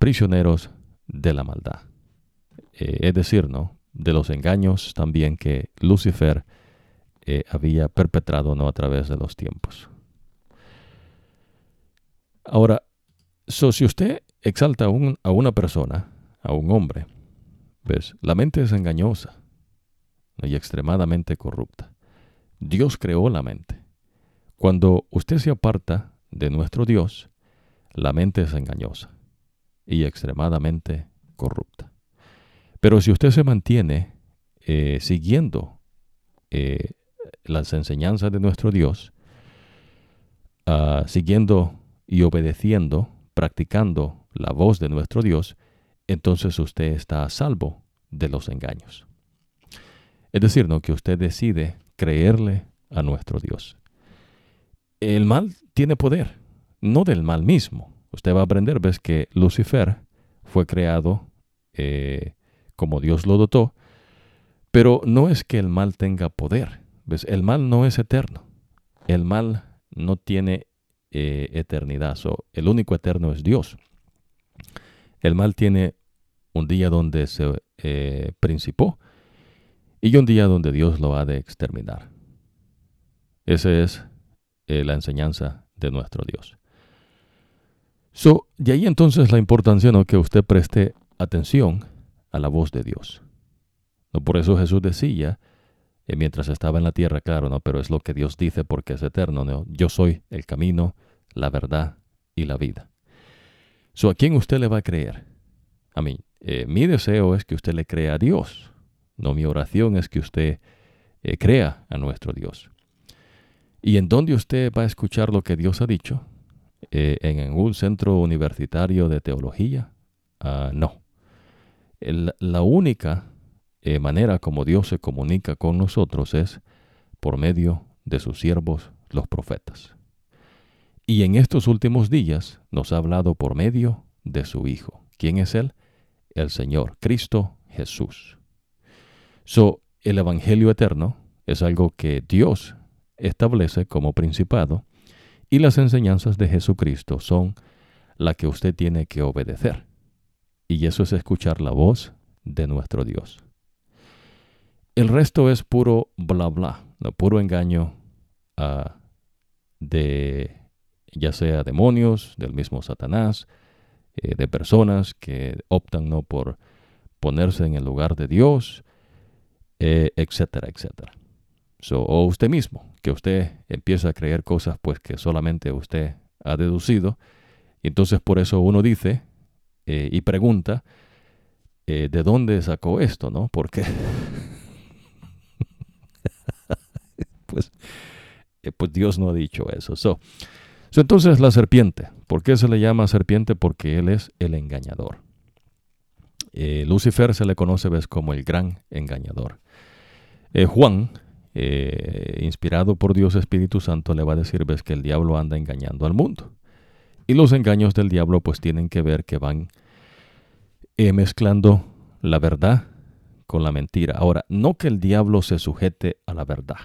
prisioneros de la maldad. es decir, ¿no? de los engaños también que Lucifer había perpetrado ¿no? a través de los tiempos. Ahora, si usted exalta a, a una persona, a un hombre, ¿ves? la mente es engañosa y extremadamente corrupta. Dios creó la mente. Cuando usted se aparta de nuestro Dios, la mente es engañosa y extremadamente corrupta. Pero si usted se mantiene eh, siguiendo eh, las enseñanzas de nuestro Dios, ah, siguiendo y obedeciendo, practicando la voz de nuestro Dios, entonces usted está a salvo de los engaños. Es decir, ¿no? que usted decide creerle a nuestro Dios. El mal tiene poder, no del mal mismo. Usted va a aprender, ves que Lucifer fue creado eh, como Dios lo dotó, pero no es que el mal tenga poder. ¿Ves? El mal no es eterno. El mal no tiene eh, eternidad. el único eterno es Dios. El mal tiene un día donde se eh, principó y un día donde Dios lo ha de exterminar. Esa es eh, la enseñanza de nuestro Dios. So, de ahí entonces la importancia ¿no? que usted preste atención a la voz de Dios. ¿No? Por eso Jesús decía, eh, mientras estaba en la tierra, claro, ¿no? pero es lo que Dios dice porque es eterno. ¿no? Yo soy el camino, la verdad y la vida. So, ¿A quién usted le va a creer? A mí. Eh, mi deseo es que usted le crea a Dios. No, mi oración es que usted eh, crea a nuestro Dios. ¿Y en dónde usted va a escuchar lo que Dios ha dicho? Eh, ¿En un centro universitario de teología? Ah, no. la única manera como Dios se comunica con nosotros es por medio de sus siervos, los profetas. Y en estos últimos días nos ha hablado por medio de su Hijo. ¿Quién es Él? El Señor, Cristo Jesús. So, el Evangelio eterno es algo que Dios establece como principado y las enseñanzas de Jesucristo son la que usted tiene que obedecer. Y eso es escuchar la voz de nuestro Dios. El resto es puro bla bla, no puro engaño uh, de ya sea demonios, del mismo Satanás, eh, de personas que optan no por ponerse en el lugar de Dios, eh, etcétera, etcétera. o usted mismo, que usted empieza a creer cosas pues que solamente usted ha deducido, y entonces por eso uno dice eh, y pregunta, eh, ¿de dónde sacó esto, no? Porque, pues, pues Dios no ha dicho eso. So, entonces la serpiente, ¿por qué se le llama serpiente? Porque él es el engañador. Lucifer se le conoce ves como el gran engañador. Eh, Juan eh, inspirado por Dios Espíritu Santo, le va a decir, ves que el diablo anda engañando al mundo. Y los engaños del diablo pues tienen que ver que van eh, mezclando la verdad con la mentira. Ahora, no que el diablo se sujete a la verdad.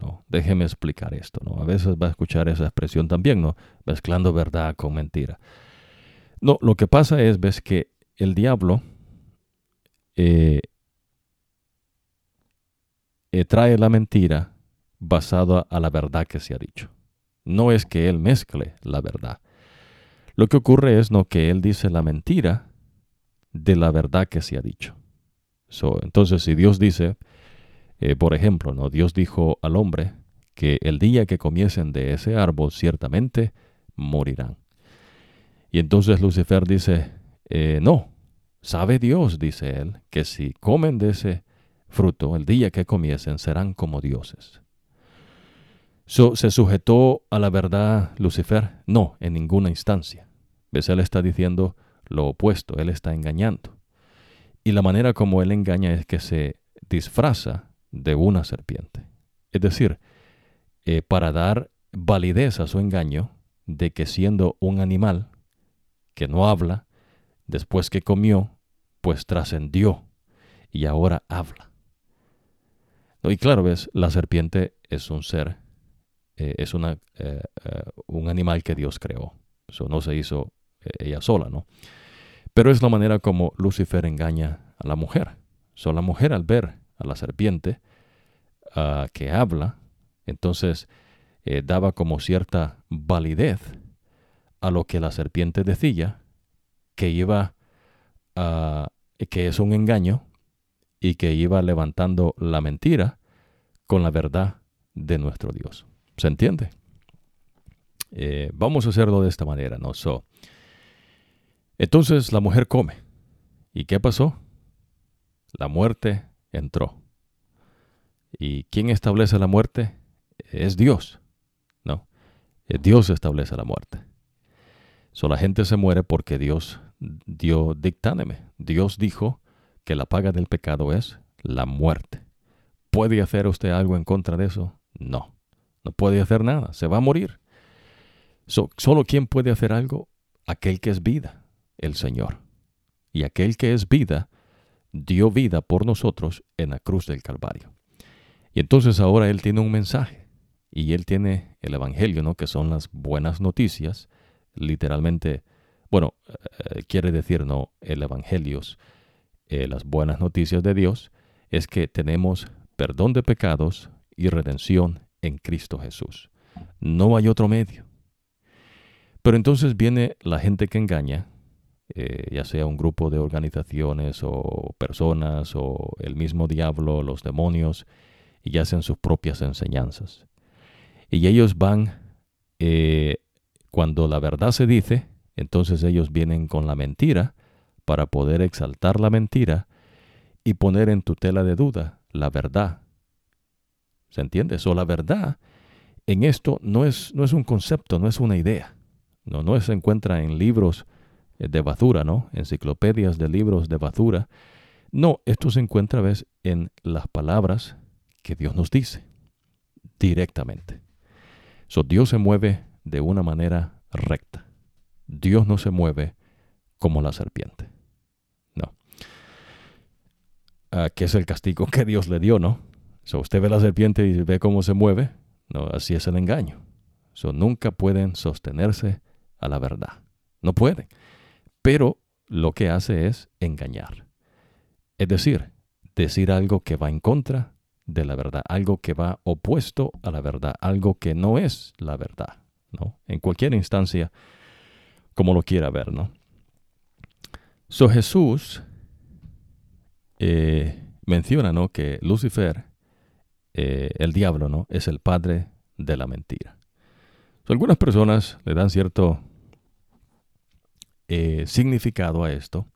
No, déjeme explicar esto, ¿no? A veces va a escuchar esa expresión también, ¿no? Mezclando verdad con mentira. No, lo que pasa es, ves que el diablo eh, eh, trae la mentira basada a la verdad que se ha dicho. No es que él mezcle la verdad. Lo que ocurre es no que él dice la mentira de la verdad que se ha dicho. entonces, si Dios dice, eh, por ejemplo, no Dios dijo al hombre que el día que comiesen de ese árbol ciertamente morirán. Y entonces Lucifer dice, eh, no, sabe Dios, dice él, que si comen de ese fruto, el día que comiesen serán como dioses. ¿Se sujetó a la verdad Lucifer? No, en ninguna instancia. ¿Ves? Él está diciendo lo opuesto, él está engañando. Y la manera como él engaña es que se disfraza de una serpiente. Es decir, eh, para dar validez a su engaño de que siendo un animal que no habla, después que comió, pues trascendió y ahora habla. Y claro, ves, la serpiente es un ser, eh, es una, eh, un animal que Dios creó. Eso no se hizo ella sola, ¿no? Pero es la manera como Lucifer engaña a la mujer. So, la mujer al ver a la serpiente ah, que habla, entonces eh, daba como cierta validez a lo que la serpiente decía, que iba a, que es un engaño y que iba levantando la mentira con la verdad de nuestro Dios. ¿Se entiende? Eh, vamos a hacerlo de esta manera, ¿no? So, entonces la mujer come. ¿Y qué pasó? La muerte entró. ¿Y quién establece la muerte? Es Dios. No, Dios establece la muerte. So, la gente se muere porque Dios dio dictáneme. Dios dijo que la paga del pecado es la muerte. ¿Puede hacer usted algo en contra de eso? No, no puede hacer nada, se va a morir. solo quien puede hacer algo, aquel que es vida, el Señor. Y aquel que es vida, dio vida por nosotros en la cruz del Calvario. Y entonces ahora Él tiene un mensaje. Y Él tiene el Evangelio, ¿no? Que son las buenas noticias. Literalmente, bueno, eh, quiere decir, ¿no? El Evangelio, eh, las buenas noticias de Dios, es que tenemos perdón de pecados y redención en Cristo Jesús. No hay otro medio. Pero entonces viene la gente que engaña eh, ya sea un grupo de organizaciones o personas o el mismo diablo, los demonios, y hacen sus propias enseñanzas. Y ellos van, eh, cuando la verdad se dice, entonces ellos vienen con la mentira para poder exaltar la mentira y poner en tutela de duda la verdad. ¿Se entiende? eso la verdad en esto no es, no es un concepto, no es una idea. No, no se encuentra en libros de basura, ¿no? Enciclopedias de libros de basura. No, esto se encuentra, ¿ves?, en las palabras que Dios nos dice directamente. So, Dios se mueve de una manera recta. Dios no se mueve como la serpiente. No. Ah, ¿Qué es el castigo que Dios le dio, no? So, usted ve la serpiente y ve cómo se mueve. No, así es el engaño. So, nunca pueden sostenerse a la verdad. No pueden pero lo que hace es engañar. Es decir, decir algo que va en contra de la verdad, algo que va opuesto a la verdad, algo que no es la verdad, ¿no? En cualquier instancia, como lo quiera ver, ¿no? So Jesús eh, menciona, ¿no? Que Lucifer, eh, el diablo, ¿no? Es el padre de la mentira. algunas personas le dan cierto eh, significado a esto.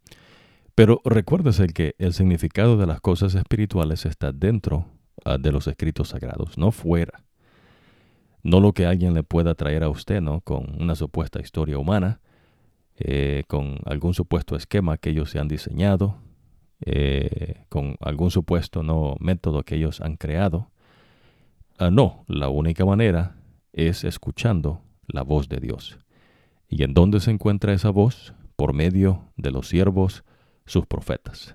Pero recuérdese que el significado de las cosas espirituales está dentro ah, de los escritos sagrados, no fuera. No lo que alguien le pueda traer a usted, ¿no? Con una supuesta historia humana, eh, con algún supuesto esquema que ellos se han diseñado, eh, con algún supuesto no método que ellos han creado. Ah, no, la única manera es escuchando la voz de Dios. ¿Y en dónde se encuentra esa voz? Por medio de los siervos, sus profetas.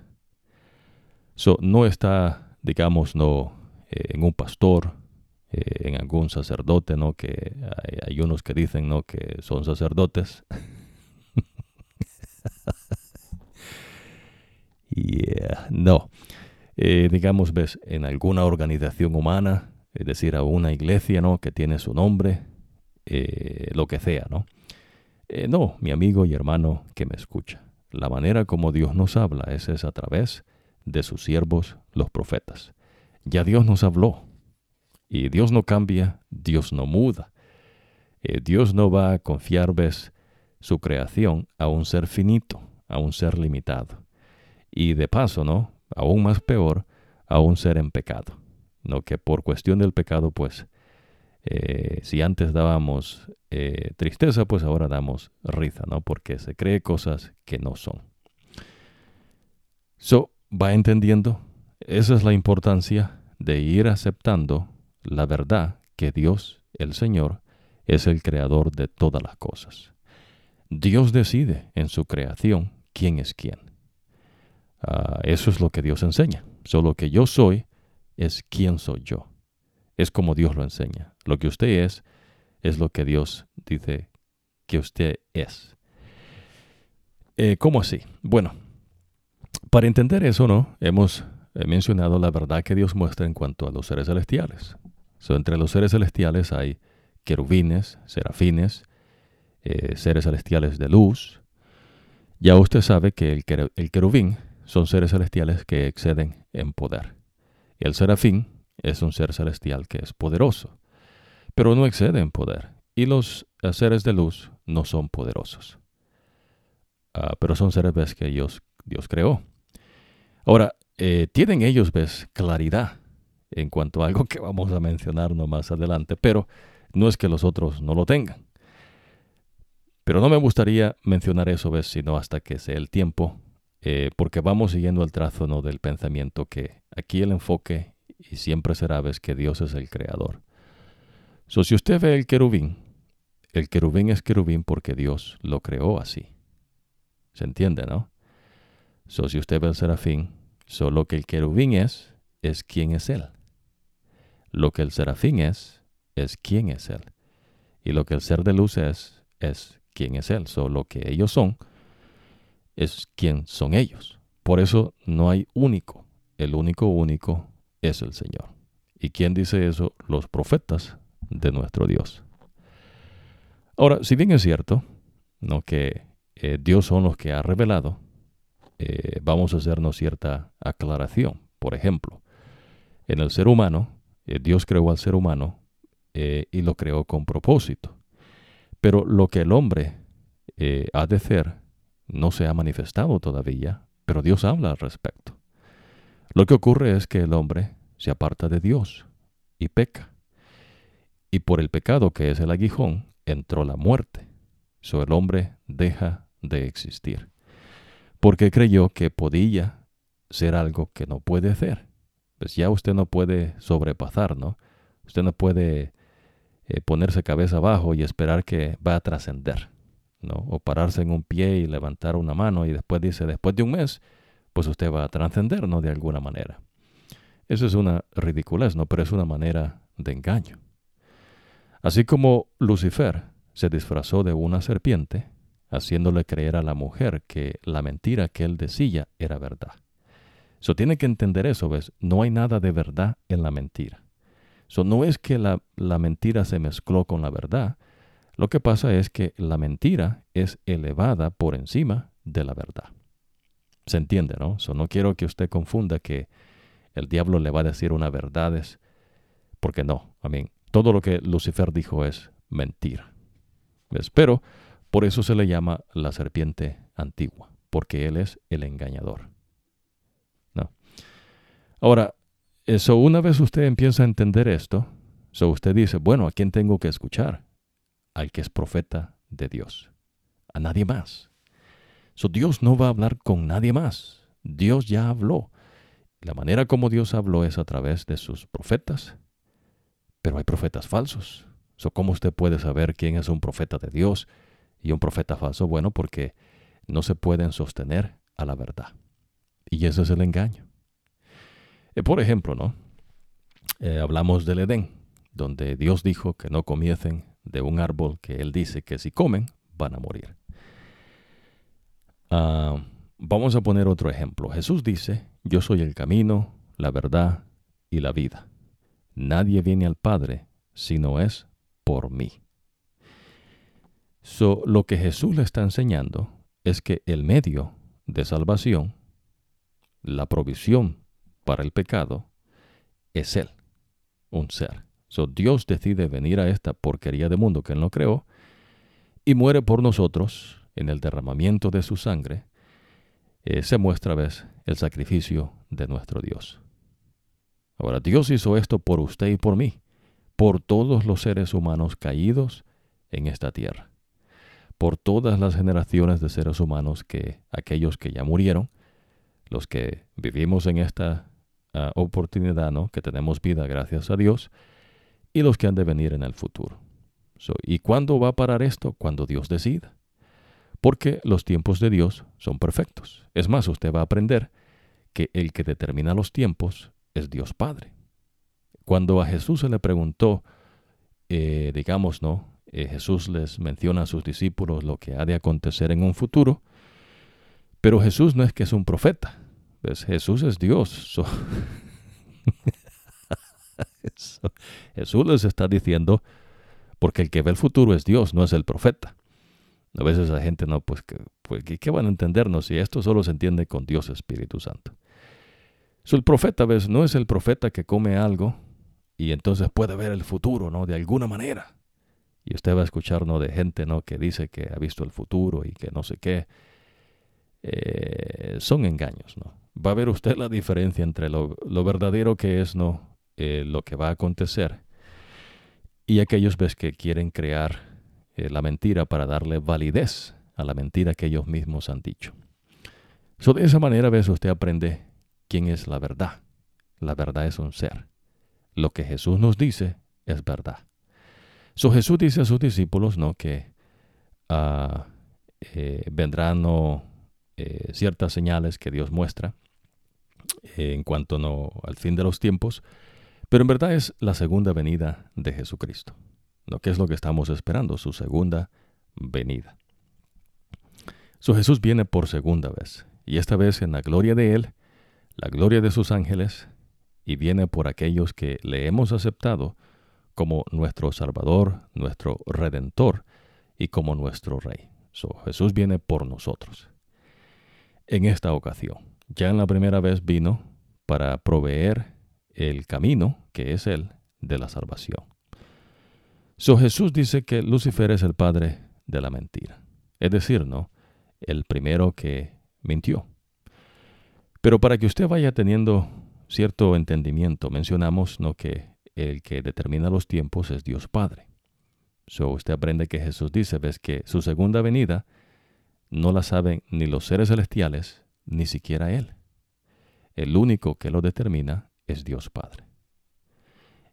So, no está, digamos, no eh, en un pastor, eh, en algún sacerdote, ¿no? Que hay, unos que dicen, ¿no? Que son sacerdotes. yeah, no. Eh, digamos, ves, en alguna organización humana, es decir, a una iglesia, ¿no? Que tiene su nombre, lo que sea, ¿no? No, mi amigo y hermano que me escucha. La manera como Dios nos habla es, es a través de sus siervos, los profetas. Ya Dios nos habló. Y Dios no cambia, Dios no muda. Eh, Dios no va a confiar, ves, su creación a un ser finito, a un ser limitado. Y de paso, ¿no? Aún más peor, a un ser en pecado. No que por cuestión del pecado, pues, eh, si antes dábamos eh, tristeza, pues ahora damos risa, ¿no? Porque se cree cosas que no son. So, ¿va entendiendo? Esa es la importancia de ir aceptando la verdad que Dios, el Señor, es el creador de todas las cosas. Dios decide en su creación quién es quién. Ah, eso es lo que Dios enseña. Solo que yo soy es quién soy yo. Es como Dios lo enseña. Lo que usted es es lo que Dios dice que usted es. Eh, ¿Cómo así? Bueno, para entender eso, ¿no? Hemos mencionado la verdad que Dios muestra en cuanto a los seres celestiales. entre los seres celestiales hay querubines, serafines, eh, seres celestiales de luz. Ya usted sabe que el querubín son seres celestiales que exceden en poder. El serafín es un ser celestial que es poderoso, pero no excede en poder. Y los seres de luz no son poderosos, ah, pero son seres que Dios, Dios creó. Ahora, eh, tienen ellos, ves, claridad en cuanto a algo que vamos a mencionar más adelante, pero no es que los otros no lo tengan. Pero no me gustaría mencionar eso, ves, sino hasta que sea el tiempo, eh, porque vamos siguiendo el trazo ¿no? del pensamiento que aquí el enfoque y siempre será, ves, que Dios es el creador. So, si usted ve el querubín, el querubín es querubín porque Dios lo creó así. ¿Se entiende, no? So, si usted ve el serafín, solo que el querubín es, es quién es él. Lo que el serafín es, es quién es él. Y lo que el ser de luz es, es quién es él. Solo lo que ellos son, es quién son ellos. Por eso no hay único. El único único es el Señor. ¿Y quién dice eso? Los profetas de nuestro Dios. Ahora, si bien es cierto, ¿no? que eh, Dios son los que ha revelado, eh, vamos a hacernos cierta aclaración. Por ejemplo, en el ser humano, eh, Dios creó al ser humano y lo creó con propósito. Pero lo que el hombre ha de ser no se ha manifestado todavía, pero Dios habla al respecto. Lo que ocurre es que el hombre se aparta de Dios y peca. Y por el pecado que es el aguijón, entró la muerte. So el hombre deja de existir porque creyó que podía ser algo que no puede ser. Pues ya usted no puede sobrepasar, ¿no? Usted no puede eh, ponerse cabeza abajo y esperar que va a trascender, ¿no? O pararse en un pie y levantar una mano y después dice, después de un mes, pues usted va a trascender, ¿no? De alguna manera. Eso es una ridiculez, ¿no? Pero es una manera de engaño. Así como Lucifer se disfrazó de una serpiente, haciéndole creer a la mujer que la mentira que él decía era verdad. So tiene que entender eso, ¿ves? No hay nada de verdad en la mentira. So no es que la, la mentira se mezcló con la verdad. Lo que pasa es que la mentira es elevada por encima de la verdad. ¿Se entiende, no? So no quiero que usted confunda que el diablo le va a decir una verdad, es porque no. I todo lo que Lucifer dijo es mentira. ¿Ves? Pero por eso se le llama la serpiente antigua, porque él es el engañador. ¿No? Ahora, eso una vez usted empieza a entender esto, so usted dice, bueno, ¿a quién tengo que escuchar? Al que es profeta de Dios. A nadie más. So Dios no va a hablar con nadie más. Dios ya habló. La manera como Dios habló es a través de sus profetas, pero hay profetas falsos. ¿Cómo usted puede saber quién es un profeta de Dios y un profeta falso? Bueno, porque no se pueden sostener a la verdad. Y ese es el engaño. Eh, por ejemplo, ¿no? Eh, hablamos del Edén, donde Dios dijo que no comiesen de un árbol que Él dice que si comen van a morir. Ah, vamos a poner otro ejemplo. Jesús dice, yo soy el camino, la verdad y la vida. Nadie viene al Padre si no es por mí. So, lo que Jesús le está enseñando es que el medio de salvación, la provisión para el pecado, es Él, un ser. So, Dios decide venir a esta porquería de mundo que Él no creó y muere por nosotros en el derramamiento de su sangre. Eh, se muestra, vez, el sacrificio de nuestro Dios. Ahora, Dios hizo esto por usted y por mí, por todos los seres humanos caídos en esta tierra, por todas las generaciones de seres humanos que aquellos que ya murieron, los que vivimos en esta ah, oportunidad, ¿no? que tenemos vida gracias a Dios, y los que han de venir en el futuro. ¿Y cuándo va a parar esto? Cuando Dios decida. Porque los tiempos de Dios son perfectos. Es más, usted va a aprender que el que determina los tiempos es Dios Padre. Cuando a Jesús se le preguntó, eh, digamos, ¿no? Eh, Jesús les menciona a sus discípulos lo que ha de acontecer en un futuro, pero Jesús no es que es un profeta, pues Jesús es Dios. Jesús les está diciendo, porque el que ve el futuro es Dios, no es el profeta. A veces la gente no, pues, pues ¿qué van a entendernos si esto solo se entiende con Dios Espíritu Santo? el profeta, ¿ves? No es el profeta que come algo y entonces puede ver el futuro, ¿no? De alguna manera. Y usted va a escuchar, ¿no? De gente, ¿no? Que dice que ha visto el futuro y que no sé qué. Eh, son engaños, ¿no? Va a ver usted la diferencia entre lo, lo verdadero que es, ¿no? Eh, lo que va a acontecer. Y aquellos ves que quieren crear eh, la mentira para darle validez a la mentira que ellos mismos han dicho. So, de esa manera, ves, usted aprende quién es la verdad. La verdad es un ser. Lo que Jesús nos dice es verdad. So, Jesús dice a sus discípulos ¿no? que uh, vendrán ¿no? ciertas señales que Dios muestra en cuanto ¿no? al fin de los tiempos pero en verdad es la segunda venida de Jesucristo. ¿No? ¿Qué es lo que estamos esperando? Su segunda venida. Su Jesús viene por segunda vez, y esta vez en la gloria de Él, la gloria de sus ángeles, y viene por aquellos que le hemos aceptado como nuestro Salvador, nuestro Redentor y como nuestro Rey. Jesús viene por nosotros. En esta ocasión, ya en la primera vez vino para proveer el camino, que es el de la salvación. So Jesús dice que Lucifer es el padre de la mentira, es decir, ¿no? El primero que mintió. Pero para que usted vaya teniendo cierto entendimiento, mencionamos ¿no? que el que determina los tiempos es Dios Padre. So usted aprende que Jesús dice, ves que su segunda venida no la saben ni los seres celestiales, ni siquiera Él. El único que lo determina es Dios Padre.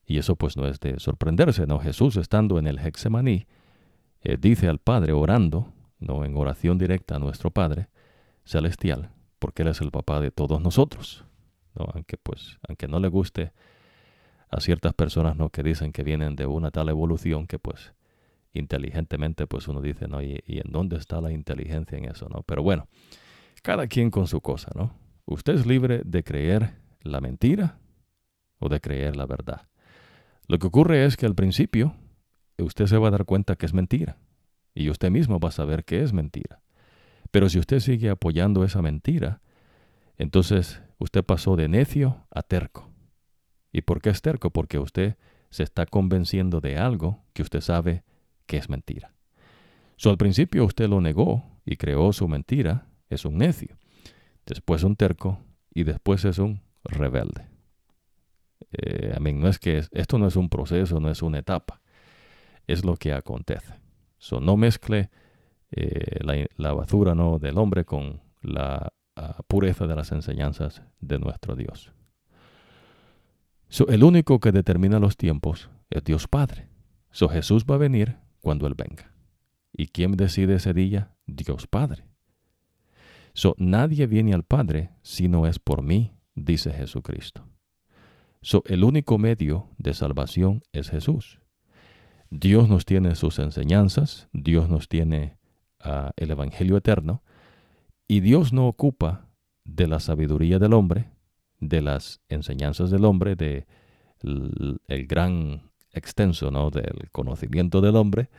Y eso pues no es de sorprenderse, ¿no? Jesús estando en el Hexemaní, eh, dice al Padre orando, no en oración directa a nuestro Padre celestial, porque Él es el papá de todos nosotros, ¿no? Aunque pues, aunque no le guste a ciertas personas, ¿no? Que dicen que vienen de una tal evolución que pues inteligentemente pues uno dice, ¿no? ¿Y, ¿Y, en dónde está la inteligencia en eso, no? Pero bueno, cada quien con su cosa, ¿no? Usted es libre de creer la mentira o de creer la verdad. Lo que ocurre es que al principio usted se va a dar cuenta que es mentira y usted mismo va a saber que es mentira. Pero si usted sigue apoyando esa mentira, entonces usted pasó de necio a terco. ¿Y por qué es terco? Porque usted se está convenciendo de algo que usted sabe que es mentira. So, al principio usted lo negó y creó su mentira, es un necio. Después un terco y después es un rebelde. Eh, no es que esto no es un proceso, no es una etapa, es lo que acontece. So, no mezcle eh, la, basura ¿no? del hombre con la ah, pureza de las enseñanzas de nuestro Dios. el único que determina los tiempos es Dios Padre. So, Jesús va a venir cuando Él venga. ¿Y quién decide ese día? Dios Padre. So, nadie viene al Padre si no es por mí, dice Jesucristo. El único medio de salvación es Jesús. Dios nos tiene sus enseñanzas, Dios nos tiene ah, el Evangelio eterno, y Dios no ocupa de la sabiduría del hombre, de las enseñanzas del hombre, de el, gran extenso ¿no? del conocimiento del hombre.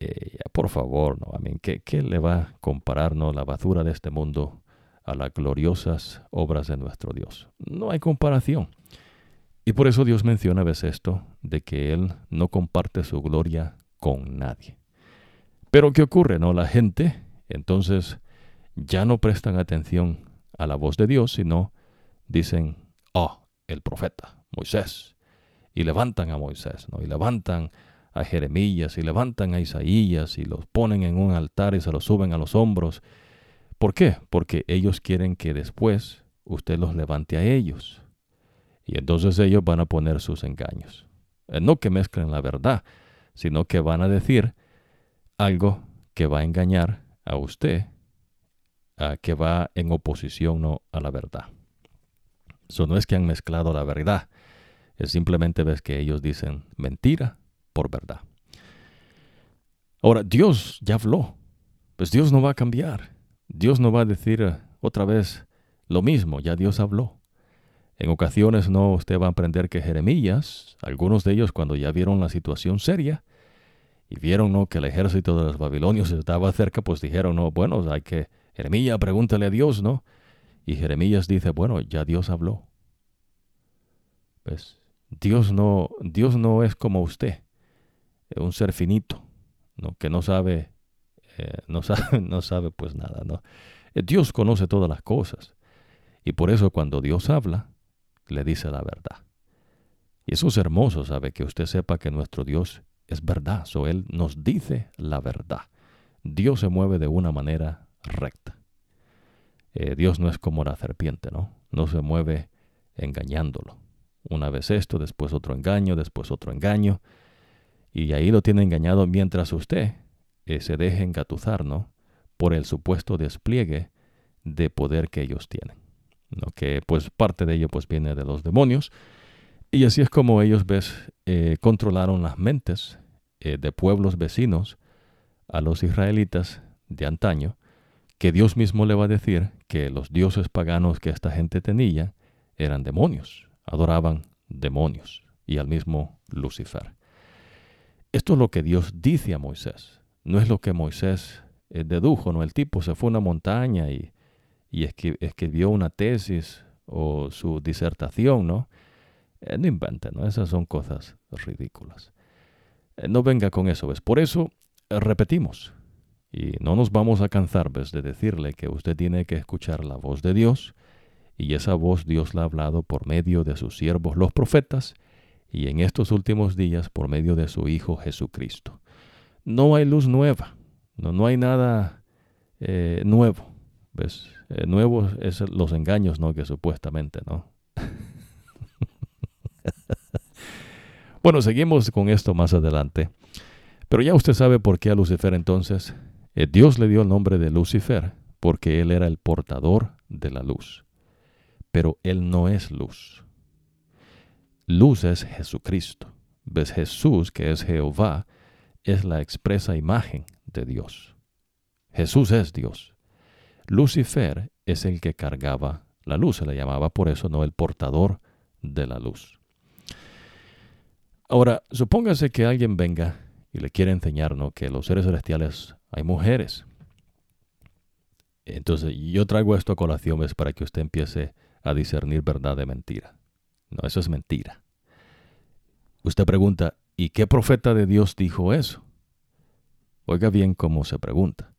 Eh, por favor, ¿no? ¿qué, ¿qué, le va a comparar la basura de este mundo a las gloriosas obras de nuestro Dios? No hay comparación. Y por eso Dios menciona a veces esto, de que Él no comparte su gloria con nadie. Pero ¿qué ocurre? No? La gente entonces ya no prestan atención a la voz de Dios, sino dicen, oh, el profeta, Moisés. Y levantan a Moisés, ¿no? Y levantan a Jeremías, y levantan a Isaías, y los ponen en un altar y se los suben a los hombros. ¿Por qué? Porque ellos quieren que después usted los levante a ellos. Y entonces ellos van a poner sus engaños. Eh, no que mezclen la verdad, sino que van a decir algo que va a engañar a usted, que va en oposición ¿no? a la verdad. Eso no es que han mezclado la verdad, es simplemente ves que ellos dicen mentira por verdad. Ahora, Dios ya habló, pues Dios no va a cambiar. Dios no va a decir eh, otra vez lo mismo, ya Dios habló. En ocasiones no usted va a aprender que Jeremías, algunos de ellos cuando ya vieron la situación seria y vieron ¿no? que el ejército de los babilonios estaba cerca, pues dijeron, no, bueno, hay que, Jeremías, pregúntale a Dios, ¿no? Y Jeremías dice, bueno, ya Dios habló. Pues Dios no, Dios no es como usted, un ser finito, ¿no? que no sabe, eh, no sabe, no sabe pues nada, ¿no? Dios conoce todas las cosas. Y por eso cuando Dios habla, le dice la verdad. Y eso es hermoso, ¿sabe? Que usted sepa que nuestro Dios es verdad, o Él nos dice la verdad. Dios se mueve de una manera recta. Eh, Dios no es como la serpiente, ¿no? No se mueve engañándolo. Una vez esto, después otro engaño, después otro engaño. Y ahí lo tiene engañado mientras usted eh, se deje engatuzar, ¿no? Por el supuesto despliegue de poder que ellos tienen que pues parte de ello pues viene de los demonios. Y así es como ellos ves, eh, controlaron las mentes eh, de pueblos vecinos a los israelitas de antaño, que Dios mismo le va a decir que los dioses paganos que esta gente tenía eran demonios, adoraban demonios y al mismo Lucifer. Esto es lo que Dios dice a Moisés, no es lo que Moisés eh, dedujo, no el tipo se fue a una montaña y y escribió una tesis o su disertación, ¿no? Eh, no invente, ¿no? Esas son cosas ridículas. Eh, no venga con eso, ¿ves? Por eso repetimos. Y no nos vamos a cansar, ¿ves? De decirle que usted tiene que escuchar la voz de Dios. Y esa voz Dios la ha hablado por medio de sus siervos los profetas y en estos últimos días por medio de su Hijo Jesucristo. No hay luz nueva, no, no hay nada nuevo. ¿Ves? Eh, nuevos es los engaños, ¿no? Que supuestamente, ¿no? bueno, seguimos con esto más adelante. Pero ya usted sabe por qué a Lucifer entonces. Eh, Dios le dio el nombre de Lucifer porque él era el portador de la luz. Pero él no es luz. Luz es Jesucristo. ¿Ves? Jesús, que es Jehová, es la expresa imagen de Dios. Jesús es Dios. Lucifer es el que cargaba la luz, se le llamaba por eso no el portador de la luz. Ahora, supóngase que alguien venga y le quiere enseñarnos que los seres celestiales hay mujeres. Entonces, yo traigo esto a colación es para que usted empiece a discernir verdad de mentira. No, eso es mentira. Usted pregunta, ¿y qué profeta de Dios dijo eso? Oiga bien cómo se pregunta.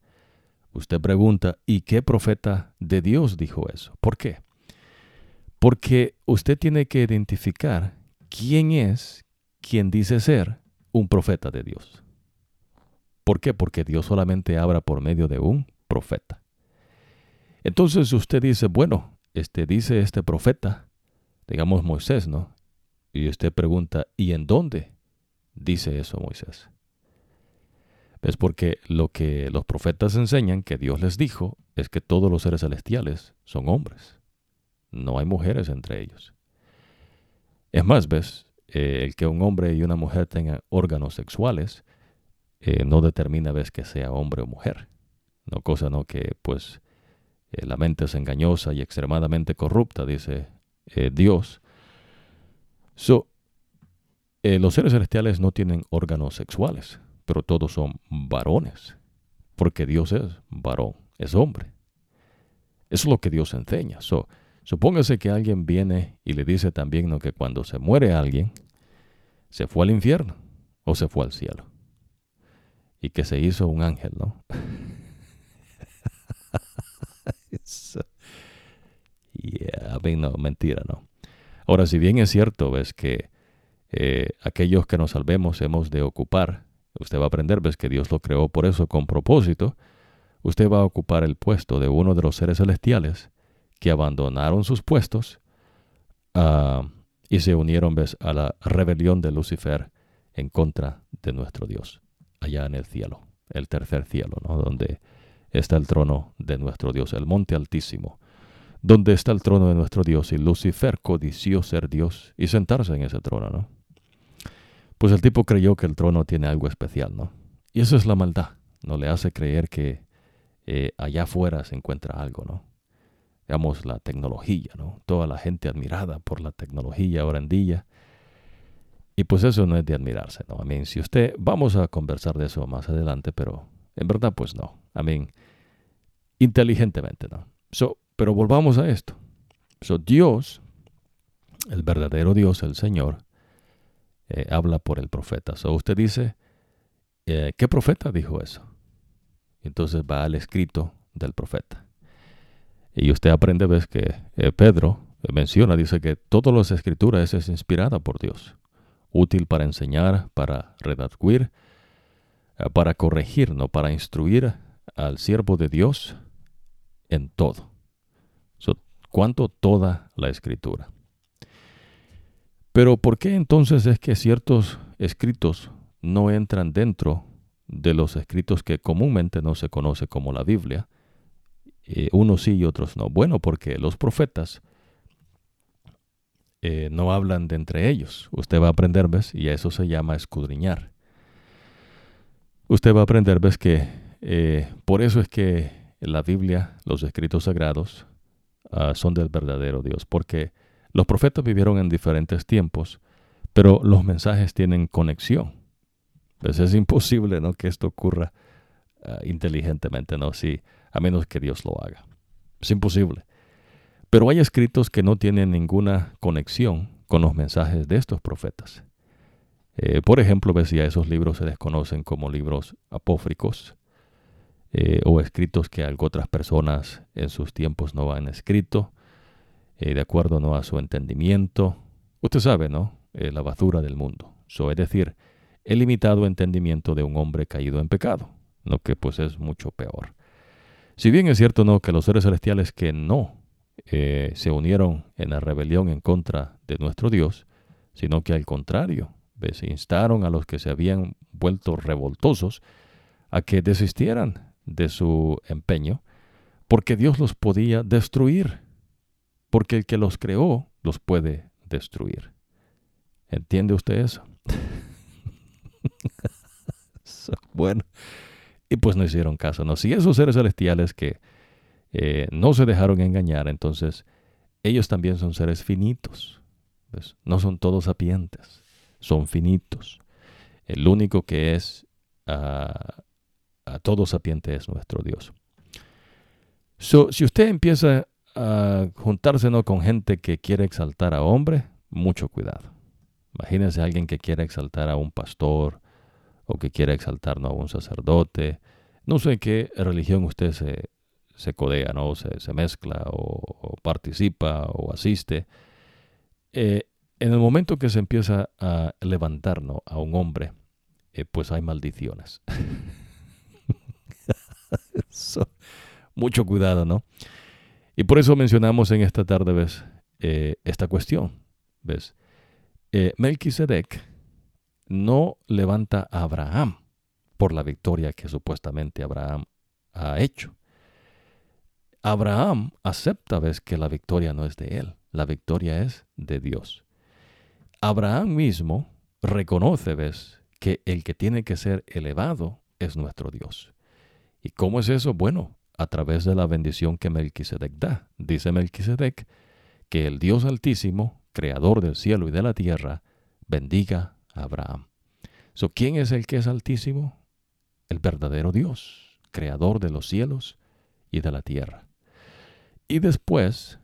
Usted pregunta, ¿y qué profeta de Dios dijo eso? ¿Por qué? Porque usted tiene que identificar quién es quien dice ser un profeta de Dios. ¿Por qué? Porque Dios solamente habla por medio de un profeta. Entonces usted dice, bueno, este dice este profeta, digamos Moisés, ¿no? Y usted pregunta, ¿y en dónde dice eso Moisés? Es porque lo que los profetas enseñan que Dios les dijo es que todos los seres celestiales son hombres. No hay mujeres entre ellos. Es más, ves, eh, el que un hombre y una mujer tengan órganos sexuales eh, no determina, ves, que sea hombre o mujer. No cosa, no que, pues, eh, la mente es engañosa y extremadamente corrupta, dice Dios. So, los seres celestiales no tienen órganos sexuales, pero todos son varones, porque Dios es varón, es hombre. Eso es lo que Dios enseña. So, supóngase que alguien viene y le dice también que cuando se muere alguien, se fue al infierno o se fue al cielo. Y que se hizo un ángel, ¿no? yeah, a no, mentira, ¿no? Ahora, si bien es cierto, ves que eh, aquellos que nos salvemos hemos de ocupar, usted va a aprender, ves que Dios lo creó por eso, con propósito, usted va a ocupar el puesto de uno de los seres celestiales que abandonaron sus puestos, uh, y se unieron ¿ves? a la rebelión de Lucifer en contra de nuestro Dios, allá en el cielo, el tercer cielo, ¿no? donde está el trono de nuestro Dios, el monte altísimo, donde está el trono de nuestro Dios, y Lucifer codició ser Dios y sentarse en ese trono, ¿no? Pues el tipo creyó que el trono tiene algo especial, ¿no? Y eso es la maldad, no le hace creer que eh, allá afuera se encuentra algo, ¿no? digamos, la tecnología, ¿no? Toda la gente admirada por la tecnología ahora en día. Y pues eso no es de admirarse, ¿no? A mí, si usted, vamos a conversar de eso más adelante, pero en verdad pues no. A mí, inteligentemente, ¿no? So, pero volvamos a esto. So, Dios, el verdadero Dios, el Señor, eh, habla por el profeta. So, usted dice, eh, ¿qué profeta dijo eso? Entonces va al escrito del profeta. Y usted aprende, ves que eh, Pedro menciona, dice que todas las escrituras es inspirada por Dios, útil para enseñar, para redactar, eh, para corregir, no para instruir al siervo de Dios en todo. ¿Cuánto toda la escritura? Pero ¿por qué entonces es que ciertos escritos no entran dentro de los escritos que comúnmente no se conoce como la Biblia? Eh, unos sí y otros no. Bueno, porque los profetas eh, no hablan de entre ellos. Usted va a aprender, ¿ves? Y eso se llama escudriñar. Usted va a aprender, ¿ves? Que eh, por eso es que la Biblia, los escritos sagrados, ah, son del verdadero Dios. Porque los profetas vivieron en diferentes tiempos, pero los mensajes tienen conexión. Pues es imposible, ¿no? Que esto ocurra ah, inteligentemente, ¿no? Si a menos que Dios lo haga. Es imposible. Pero hay escritos que no tienen ninguna conexión con los mensajes de estos profetas. Eh, por ejemplo, ves si a esos libros se desconocen como libros apófricos eh, o escritos que algo otras personas en sus tiempos no han escrito, eh, de acuerdo ¿no? a su entendimiento. Usted sabe, ¿no? la basura del mundo. So, es decir, el limitado entendimiento de un hombre caído en pecado, lo que pues es mucho peor. Si bien es cierto no que los seres celestiales que no eh, se unieron en la rebelión en contra de nuestro Dios, sino que al contrario, se instaron a los que se habían vuelto revoltosos a que desistieran de su empeño, porque Dios los podía destruir, porque el que los creó los puede destruir. ¿Entiende usted eso? bueno, y pues no hicieron caso. ¿no? Si esos seres celestiales que eh, no se dejaron engañar, entonces ellos también son seres finitos. No son todos sapientes, son finitos. El único que es a todo sapiente es nuestro Dios. si usted empieza a juntarse ¿no? con gente que quiere exaltar a hombre, mucho cuidado. Imagínense alguien que quiere exaltar a un pastor, o que quiera exaltar a un sacerdote. No sé en qué religión usted se, se codea, ¿no? se, mezcla o, participa o asiste. Eh, en el momento que se empieza a levantar a un hombre, eh, pues hay maldiciones. mucho cuidado, ¿no? Y por eso mencionamos en esta tarde, ¿ves? Eh, esta cuestión, ¿ves? Eh, Melquisedec no levanta a Abraham por la victoria que supuestamente Abraham ha hecho. Abraham acepta, ves, que la victoria no es de él, la victoria es de Dios. Abraham mismo reconoce, ves, que el que tiene que ser elevado es nuestro Dios. ¿Y cómo es eso? Bueno, a través de la bendición que Melquisedec da. Dice Melquisedec que el Dios Altísimo, creador del cielo y de la tierra, bendiga a Abraham. So, ¿Quién es el que es altísimo? El verdadero Dios, creador de los cielos y de la tierra. Y después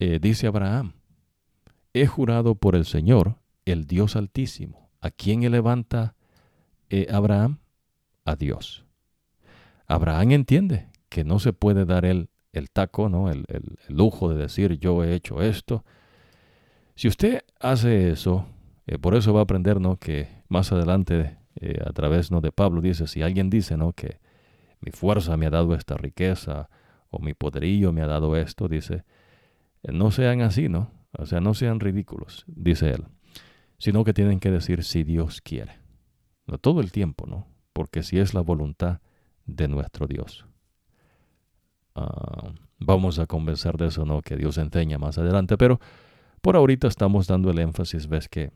eh, dice Abraham, he jurado por el Señor, el Dios Altísimo. ¿A quién levanta eh, Abraham? A Dios. Abraham entiende que no se puede dar el, el taco, ¿no? El, lujo de decir yo he hecho esto. Si usted hace eso, eh, por eso va a aprender ¿no? que más adelante eh, a través ¿no? de Pablo dice, si alguien dice ¿no? que mi fuerza me ha dado esta riqueza o mi poderío me ha dado esto, dice, eh, no sean así, ¿no? O sea, no sean ridículos, dice él, sino que tienen que decir si Dios quiere. No todo el tiempo, ¿no? Porque si es la voluntad de nuestro Dios. Ah, vamos a conversar de eso, ¿no? Que Dios enseña más adelante, pero por ahorita estamos dando el énfasis, ves que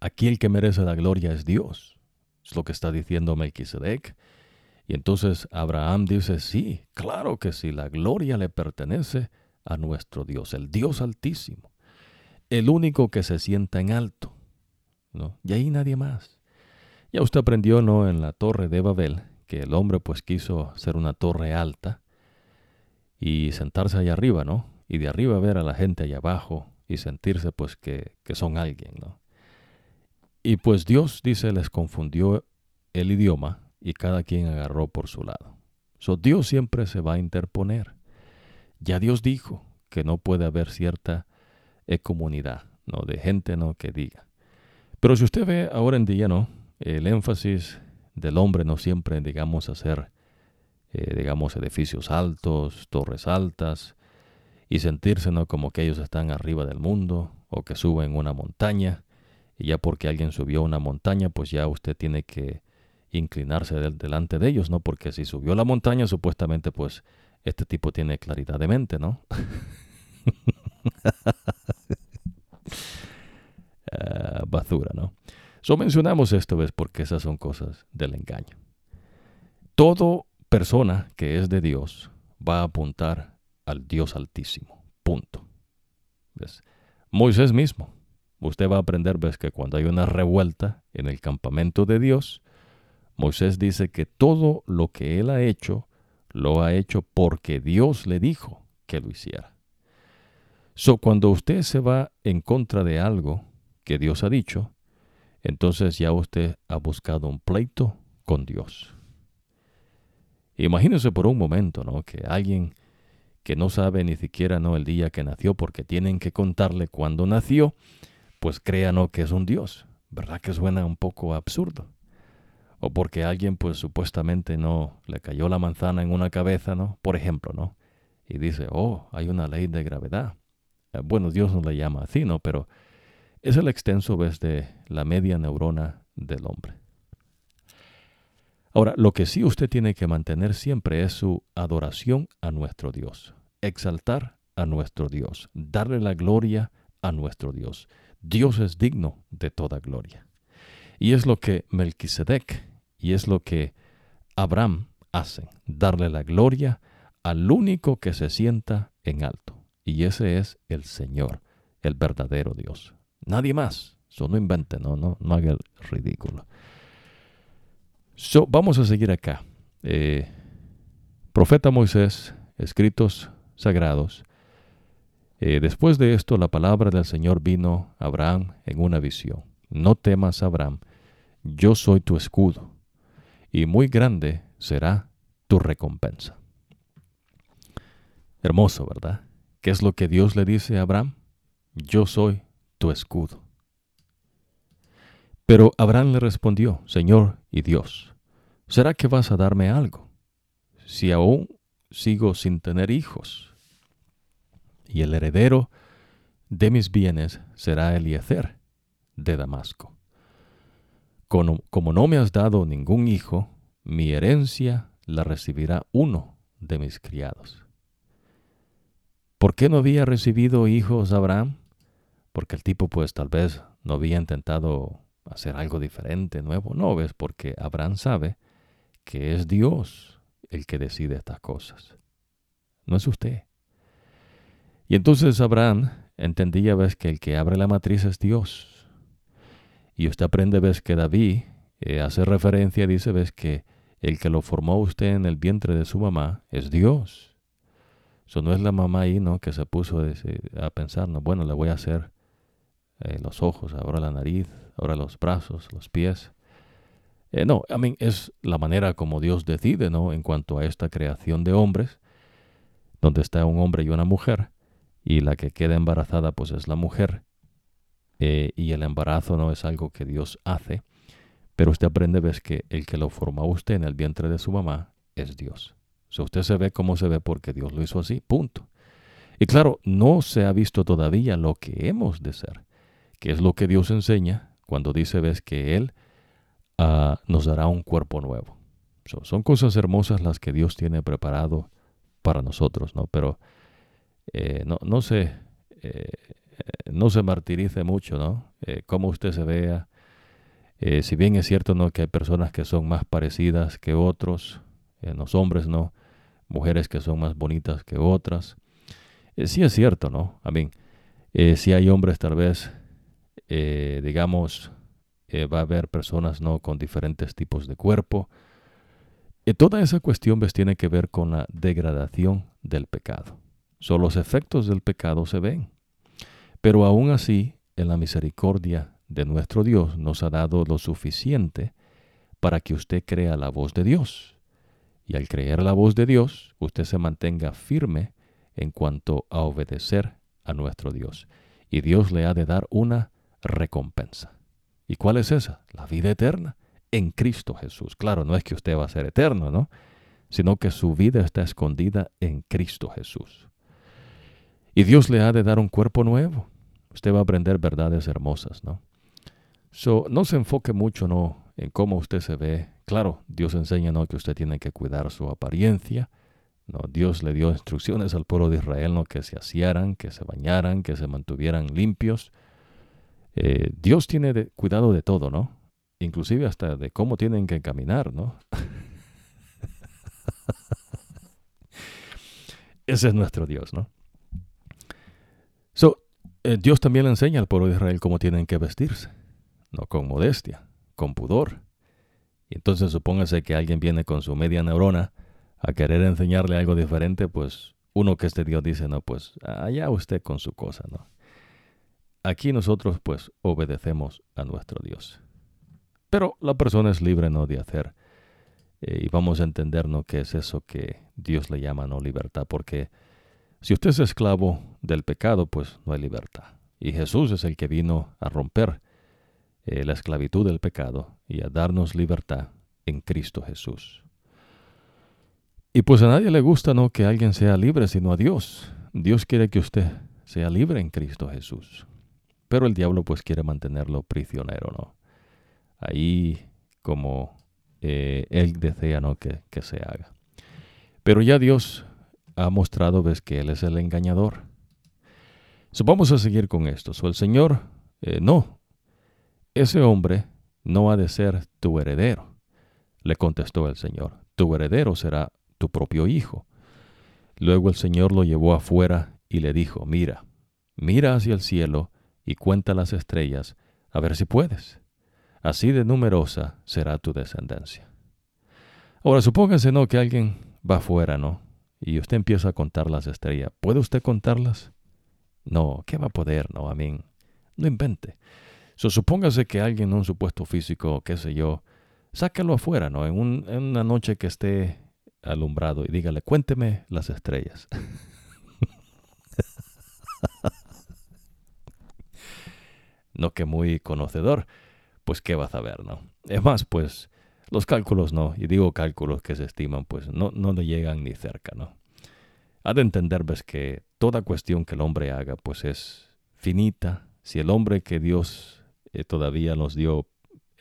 aquí el que merece la gloria es Dios. Es lo que está diciendo Melquisedec. Y entonces Abraham dice, sí, claro que sí, la gloria le pertenece a nuestro Dios, el Dios altísimo, el único que se sienta en alto, ¿no? Y ahí nadie más. Ya usted aprendió, ¿no? En la torre de Babel, que el hombre pues quiso ser una torre alta, y sentarse allá arriba, ¿no? Y de arriba ver a la gente allá abajo y sentirse pues que, que son alguien, ¿no? Y pues Dios, dice, les confundió el idioma y cada quien agarró por su lado. So, Dios siempre se va a interponer. Ya Dios dijo que no puede haber cierta comunidad, ¿no? De gente, ¿no? Que diga. Pero si usted ve ahora en día, ¿no? El énfasis del hombre no siempre, digamos, hacer eh, digamos, edificios altos, torres altas, y sentirse ¿no? como que ellos están arriba del mundo o que suben una montaña, y ya porque alguien subió una montaña, pues ya usted tiene que inclinarse delante de ellos, ¿no? Porque si subió la montaña, supuestamente, pues este tipo tiene claridad de mente, ¿no? Ah, basura, ¿no? So mencionamos esto, ¿ves? Porque esas son cosas del engaño. Todo persona que es de Dios va a apuntar al Dios Altísimo. Punto. Moisés mismo. Usted va a aprender, ves, que cuando hay una revuelta en el campamento de Dios, Moisés dice que todo lo que él ha hecho, lo ha hecho porque Dios le dijo que lo hiciera. So, cuando usted se va en contra de algo que Dios ha dicho, entonces ya usted ha buscado un pleito con Dios. Imagínese por un momento, ¿no? Que alguien que no sabe ni siquiera no el día que nació porque tienen que contarle cuándo nació, pues crea que es un dios. ¿Verdad que suena un poco absurdo? O porque alguien pues supuestamente no le cayó la manzana en una cabeza, ¿no? Por ejemplo, ¿no? Y dice, "Oh, hay una ley de gravedad." Eh, bueno, Dios no le llama así, ¿no? Pero es el extenso vez de la media neurona del hombre. Ahora, lo que sí usted tiene que mantener siempre es su adoración a nuestro Dios, exaltar a nuestro Dios, darle la gloria a nuestro Dios. Dios es digno de toda gloria. Y es lo que Melquisedec y es lo que Abraham hacen, darle la gloria al único que se sienta en alto. Y ese es el Señor, el verdadero Dios. Nadie más. Eso no invente, no, no, no haga el ridículo. Vamos a seguir acá. Eh, profeta Moisés, escritos sagrados. Eh, después de esto, la palabra del Señor vino a Abraham en una visión. No temas, Abraham, yo soy tu escudo, y muy grande será tu recompensa. Hermoso, ¿verdad? ¿Qué es lo que Dios le dice a Abraham? Yo soy tu escudo. Pero Abraham le respondió, Señor y Dios, ¿será que vas a darme algo? Si aún sigo sin tener hijos. y el heredero de mis bienes será Eliezer de Damasco. Como, como no me has dado ningún hijo, mi herencia la recibirá uno de mis criados. ¿Por qué no había recibido hijos Abraham? Porque el tipo pues tal vez no había intentado hacer algo diferente, nuevo. No, ves, porque Abraham sabe que es Dios el que decide estas cosas. No es usted. Y entonces Abraham entendía, ves, que el que abre la matriz es Dios. Y usted aprende, ves, que David eh, hace referencia, dice, ves, que el que lo formó usted en el vientre de su mamá es Dios. Eso no es la mamá ahí, ¿no? Que se puso a pensar, ¿no? Bueno, le voy a hacer eh, los ojos, ahora la nariz, ahora los brazos, los pies. Eh, no, a mí es la manera como Dios decide, ¿no? En cuanto a esta creación de hombres, donde está un hombre y una mujer, y la que queda embarazada, pues es la mujer, eh, y el embarazo no es algo que Dios hace, pero usted aprende, ves que el que lo formó a usted en el vientre de su mamá es Dios. O usted se ve como se ve porque Dios lo hizo así, punto. Y claro, no se ha visto todavía lo que hemos de ser, que es lo que Dios enseña cuando dice, ves, que Él ah, nos dará un cuerpo nuevo. son cosas hermosas las que Dios tiene preparado para nosotros, ¿no? Pero eh, no, no, se, eh, no se martirice mucho, ¿no? Eh, como usted se vea. si bien es cierto, ¿no? Que hay personas que son más parecidas que otros, los hombres, ¿no? mujeres que son más bonitas que otras. Eh, sí es cierto, ¿no? A mí, eh, si hay hombres tal vez, eh, digamos, va a haber personas, ¿no? Con diferentes tipos de cuerpo. toda esa cuestión ¿ves? tiene que ver con la degradación del pecado. Son los efectos del pecado se ven. Pero aún así, en la misericordia de nuestro Dios nos ha dado lo suficiente para que usted crea la voz de Dios y al creer la voz de Dios, usted se mantenga firme en cuanto a obedecer a nuestro Dios. Y Dios le ha de dar una recompensa. ¿Y cuál es esa? La vida eterna en Cristo Jesús. Claro, no es que usted va a ser eterno, ¿no? Sino que su vida está escondida en Cristo Jesús. Y Dios le ha de dar un cuerpo nuevo. Usted va a aprender verdades hermosas, ¿no? So, no se enfoque mucho, ¿no? En cómo usted se ve Claro, Dios enseña ¿no? que usted tiene que cuidar su apariencia. ¿no? Dios le dio instrucciones al pueblo de Israel ¿no? que se asearan, que se bañaran, que se mantuvieran limpios. Eh, Dios tiene cuidado de todo, ¿no? Inclusive hasta de cómo tienen que caminar, ¿no? Ese es nuestro Dios, ¿no? So, eh, Dios también le enseña al pueblo de Israel cómo tienen que vestirse, ¿no? Con modestia, con pudor. Y entonces supóngase que alguien viene con su media neurona a querer enseñarle algo diferente, pues uno que este Dios dice, no, pues allá usted con su cosa, ¿no? Aquí nosotros pues obedecemos a nuestro Dios. Pero la persona es libre, ¿no? De hacer. Eh, y vamos a entender, ¿no? ¿Qué es eso que Dios le llama, ¿no? Libertad. Porque si usted es esclavo del pecado, pues no hay libertad. Y Jesús es el que vino a romper eh, la esclavitud del pecado y a darnos libertad en Cristo Jesús. Y pues a nadie le gusta no que alguien sea libre sino a Dios. Dios quiere que usted sea libre en Cristo Jesús. Pero el diablo pues quiere mantenerlo prisionero, ¿no? Ahí como eh, él desea ¿no? que, que, se haga. Pero ya Dios ha mostrado ves que Él es el engañador. So, vamos a seguir con esto. So, el Señor eh, no ese hombre no ha de ser tu heredero. Le contestó el Señor, tu heredero será tu propio hijo. Luego el Señor lo llevó afuera y le dijo, mira, mira hacia el cielo y cuenta las estrellas, a ver si puedes. Así de numerosa será tu descendencia. Ahora supóngase, ¿no? Que alguien va afuera, ¿no? Y usted empieza a contar las estrellas. ¿Puede usted contarlas? No, ¿qué va a poder, no? A mí, no invente. So, supóngase que alguien en un supuesto físico, qué sé yo, sáquelo afuera, ¿no? En, un, en una noche que esté alumbrado y dígale, cuénteme las estrellas. no que muy conocedor, pues qué va a saber, ¿no? Es más, pues los cálculos no, y digo cálculos que se estiman, pues no, no le llegan ni cerca, ¿no? Ha de entender, ves, que toda cuestión que el hombre haga, pues es finita. Si el hombre que Dios eh, todavía nos dio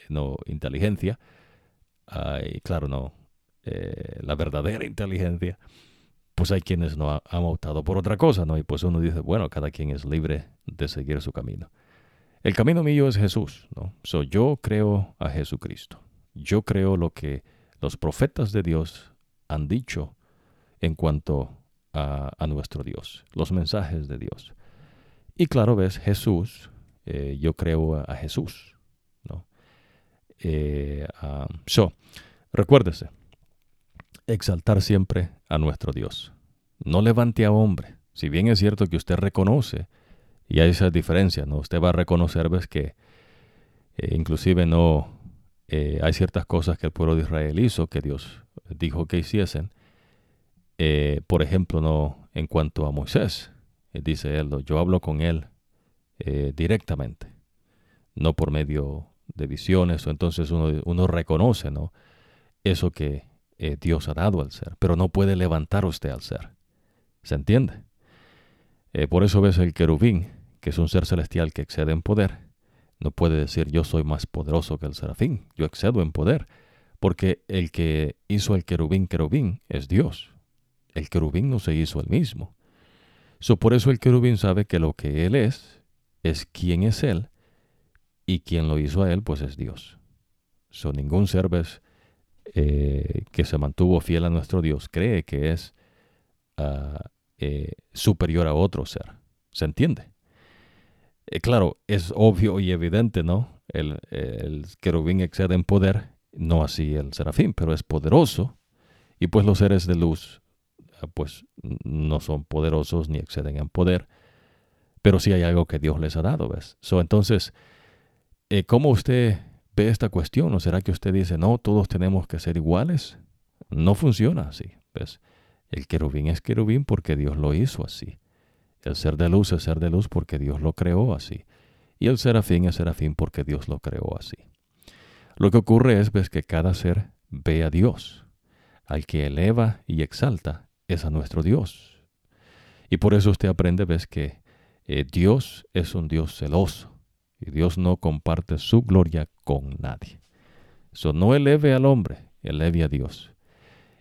no inteligencia, y claro, no, eh, la verdadera inteligencia, pues hay quienes no han optado por otra cosa, ¿no? Y pues uno dice, bueno, cada quien es libre de seguir su camino. El camino mío es Jesús, ¿no? So, yo creo a Jesucristo. Yo creo lo que los profetas de Dios han dicho en cuanto a, nuestro Dios, los mensajes de Dios. Y claro, ves, Jesús, eh, yo creo a, Jesús, ¿no? Eh, so, recuérdese, exaltar siempre a nuestro Dios. No levante a hombre. Si bien es cierto que usted reconoce, y hay esa diferencia, ¿no? Usted va a reconocer, ves, que eh, inclusive no eh, hay ciertas cosas que el pueblo de Israel hizo, que Dios dijo que hiciesen. Eh, por ejemplo, no en cuanto a Moisés, dice él, yo hablo con él directamente, no por medio de visiones, o entonces uno, reconoce, ¿no? Eso que eh, Dios ha dado al ser, pero no puede levantar usted al ser. ¿Se entiende? Eh, por eso ves el querubín, que es un ser celestial que excede en poder, no puede decir yo soy más poderoso que el serafín, yo excedo en poder, porque el que hizo el querubín querubín es Dios. El querubín no se hizo el mismo. So, por eso el querubín sabe que lo que él es, es quien es él, y quien lo hizo a él, pues es Dios. So, ningún ser eh, que se mantuvo fiel a nuestro Dios cree que es ah, eh, superior a otro ser. ¿Se entiende? Eh, claro, es obvio y evidente, ¿no? El, querubín excede en poder, no así el serafín, pero es poderoso. Y pues los seres de luz, ah, pues no son poderosos ni exceden en poder, pero sí hay algo que Dios les ha dado, ¿ves? Entonces, ¿cómo usted ve esta cuestión? ¿O será que usted dice, no, todos tenemos que ser iguales? No funciona así. ¿ves? El querubín es querubín porque Dios lo hizo así. El ser de luz es ser de luz porque Dios lo creó así. Y el serafín es serafín porque Dios lo creó así. Lo que ocurre es que cada ser ve a Dios. Al que eleva y exalta es a nuestro Dios. Y por eso usted aprende, ves que eh, Dios es un Dios celoso. Y Dios no comparte su gloria con nadie. Eso no eleve al hombre, eleve a Dios.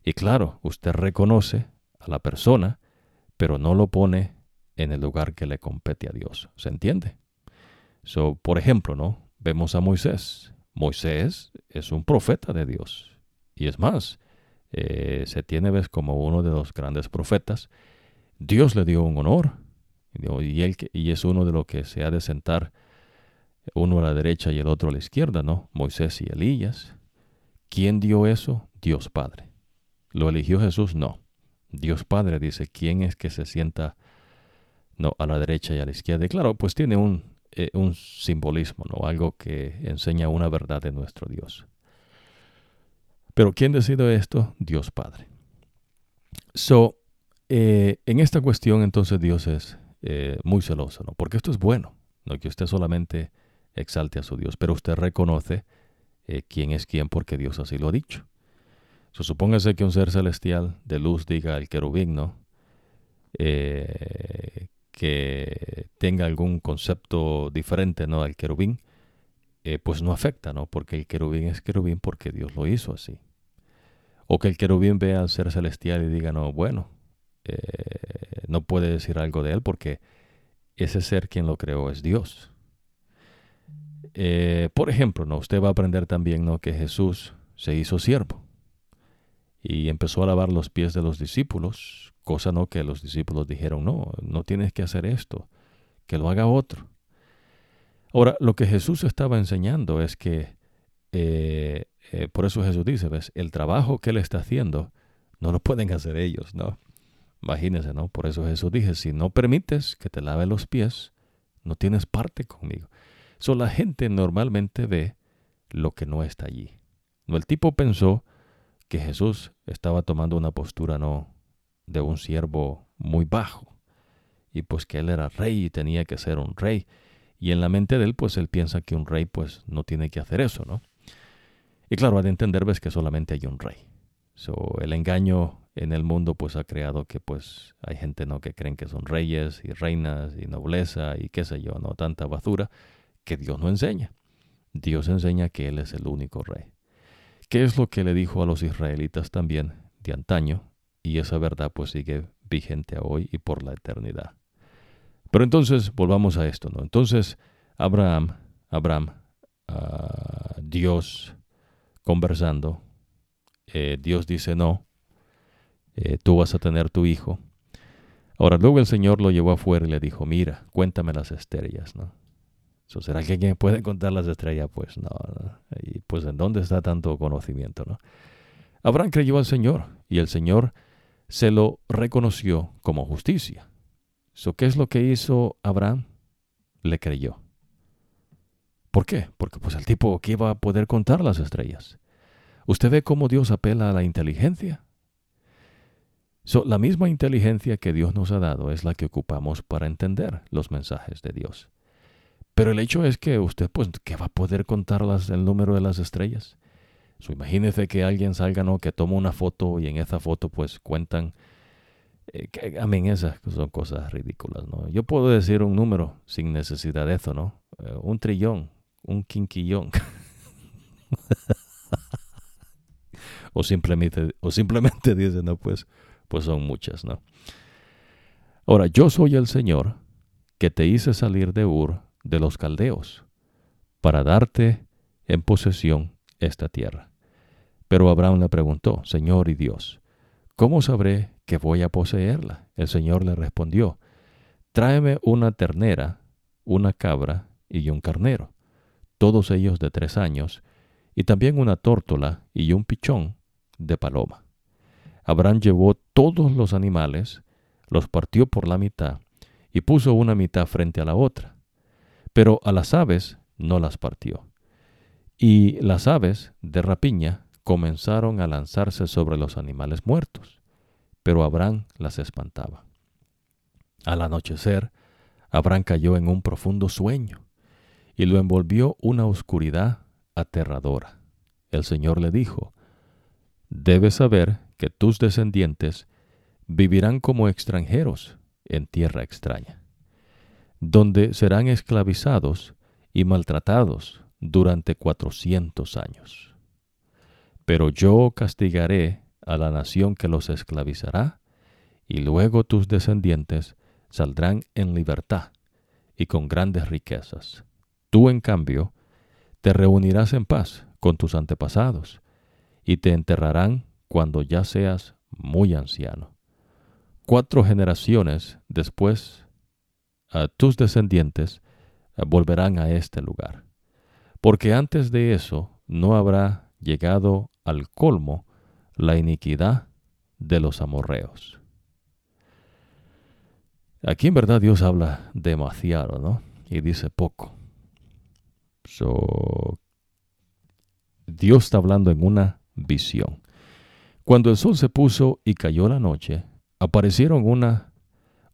Y claro, usted reconoce a la persona, pero no lo pone en el lugar que le compete a Dios. ¿Se entiende? So, por ejemplo, ¿no? Vemos a Moisés. Moisés es un profeta de Dios. Y es más, eh, se tiene ves como uno de los grandes profetas. Dios le dio un honor. Y, él, y es uno de los que se ha de sentar uno a la derecha y el otro a la izquierda, ¿no? Moisés y Elías. ¿Quién dio eso? Dios Padre. ¿Lo eligió Jesús? No. Dios Padre dice, ¿quién es que se sienta no, a la derecha y a la izquierda? Y claro, pues tiene un, eh, un simbolismo, ¿no? Algo que enseña una verdad de nuestro Dios. Pero ¿quién decide esto? Dios Padre. So, eh, en esta cuestión entonces Dios es eh, muy celoso, ¿no? Porque esto es bueno, no que usted solamente exalte a su Dios, pero usted reconoce quién es quién porque Dios así lo ha dicho. supóngase que un ser celestial de luz diga al querubín, ¿no? Eh, que tenga algún concepto diferente, ¿no? Al querubín, eh, pues no afecta, ¿no? Porque el querubín es querubín porque Dios lo hizo así. O que el querubín vea al ser celestial y diga, no, bueno, no puede decir algo de él porque ese ser quien lo creó es Dios. Eh, por ejemplo, ¿no? usted va a aprender también ¿no? que Jesús se hizo siervo y empezó a lavar los pies de los discípulos, cosa no que los discípulos dijeron, no, no tienes que hacer esto, que lo haga otro. Ahora, lo que Jesús estaba enseñando es que, eh, eh, por eso Jesús dice, ¿ves? el trabajo que él está haciendo no lo pueden hacer ellos, ¿no? Imagínense, ¿no? Por eso Jesús dice, si no permites que te lave los pies, no tienes parte conmigo. So, la gente normalmente ve lo que no está allí. El tipo pensó que Jesús estaba tomando una postura no de un siervo muy bajo y pues que él era rey y tenía que ser un rey y en la mente de él pues él piensa que un rey pues no tiene que hacer eso, ¿no? Y claro, ha de entender ves que solamente hay un rey. So, el engaño en el mundo pues ha creado que pues hay gente no que creen que son reyes y reinas y nobleza y qué sé yo, no tanta basura que Dios no enseña. Dios enseña que Él es el único rey. ¿Qué es lo que le dijo a los israelitas también de antaño? Y esa verdad pues sigue vigente hoy y por la eternidad. Pero entonces volvamos a esto, ¿no? Entonces Abraham, Abraham, uh, Dios conversando, eh, Dios dice no, eh, tú vas a tener tu hijo. Ahora luego el Señor lo llevó afuera y le dijo, mira, cuéntame las estrellas, ¿no? ¿Será que alguien puede contar las estrellas? Pues no, Y pues en dónde está tanto conocimiento, ¿no? Abraham creyó al Señor y el Señor se lo reconoció como justicia. ¿Qué es lo que hizo Abraham? Le creyó. ¿Por qué? Porque pues el tipo que iba a poder contar las estrellas. ¿Usted ve cómo Dios apela a la inteligencia? la misma inteligencia que Dios nos ha dado es la que ocupamos para entender los mensajes de Dios. Pero el hecho es que usted, pues, ¿qué va a poder contar el número de las estrellas? imagínese que alguien salga, ¿no? Que toma una foto y en esa foto, pues, cuentan. Eh, que, esas son cosas ridículas, ¿no? Yo puedo decir un número sin necesidad de eso, ¿no? Eh, un trillón, un quinquillón. o simplemente, o simplemente dice, no, pues, pues son muchas, ¿no? Ahora, yo soy el Señor que te hice salir de Ur de los caldeos para darte en posesión esta tierra. Pero Abraham le preguntó, Señor y Dios, ¿cómo sabré que voy a poseerla? El Señor le respondió, tráeme una ternera, una cabra y un carnero, todos ellos de tres años, y también una tórtola y un pichón de paloma. Abraham llevó todos los animales, los partió por la mitad y puso una mitad frente a la otra. Pero a las aves no las partió. Y las aves de rapiña comenzaron a lanzarse sobre los animales muertos, pero Abraham las espantaba. Al anochecer, Abraham cayó en un profundo sueño y lo envolvió una oscuridad aterradora. El Señor le dijo, Debes saber que tus descendientes vivirán como extranjeros en tierra extraña, donde serán esclavizados y maltratados durante cuatrocientos años. Pero yo castigaré a la nación que los esclavizará, y luego tus descendientes saldrán en libertad y con grandes riquezas. Tú, en cambio, te reunirás en paz con tus antepasados, y te enterrarán cuando ya seas muy anciano. Cuatro generaciones después, tus descendientes volverán a este lugar, porque antes de eso no habrá llegado al colmo la iniquidad de los amorreos. Aquí en verdad Dios habla demasiado, ¿no? Y dice poco. Dios está hablando en una visión. Cuando el sol se puso y cayó la noche, aparecieron una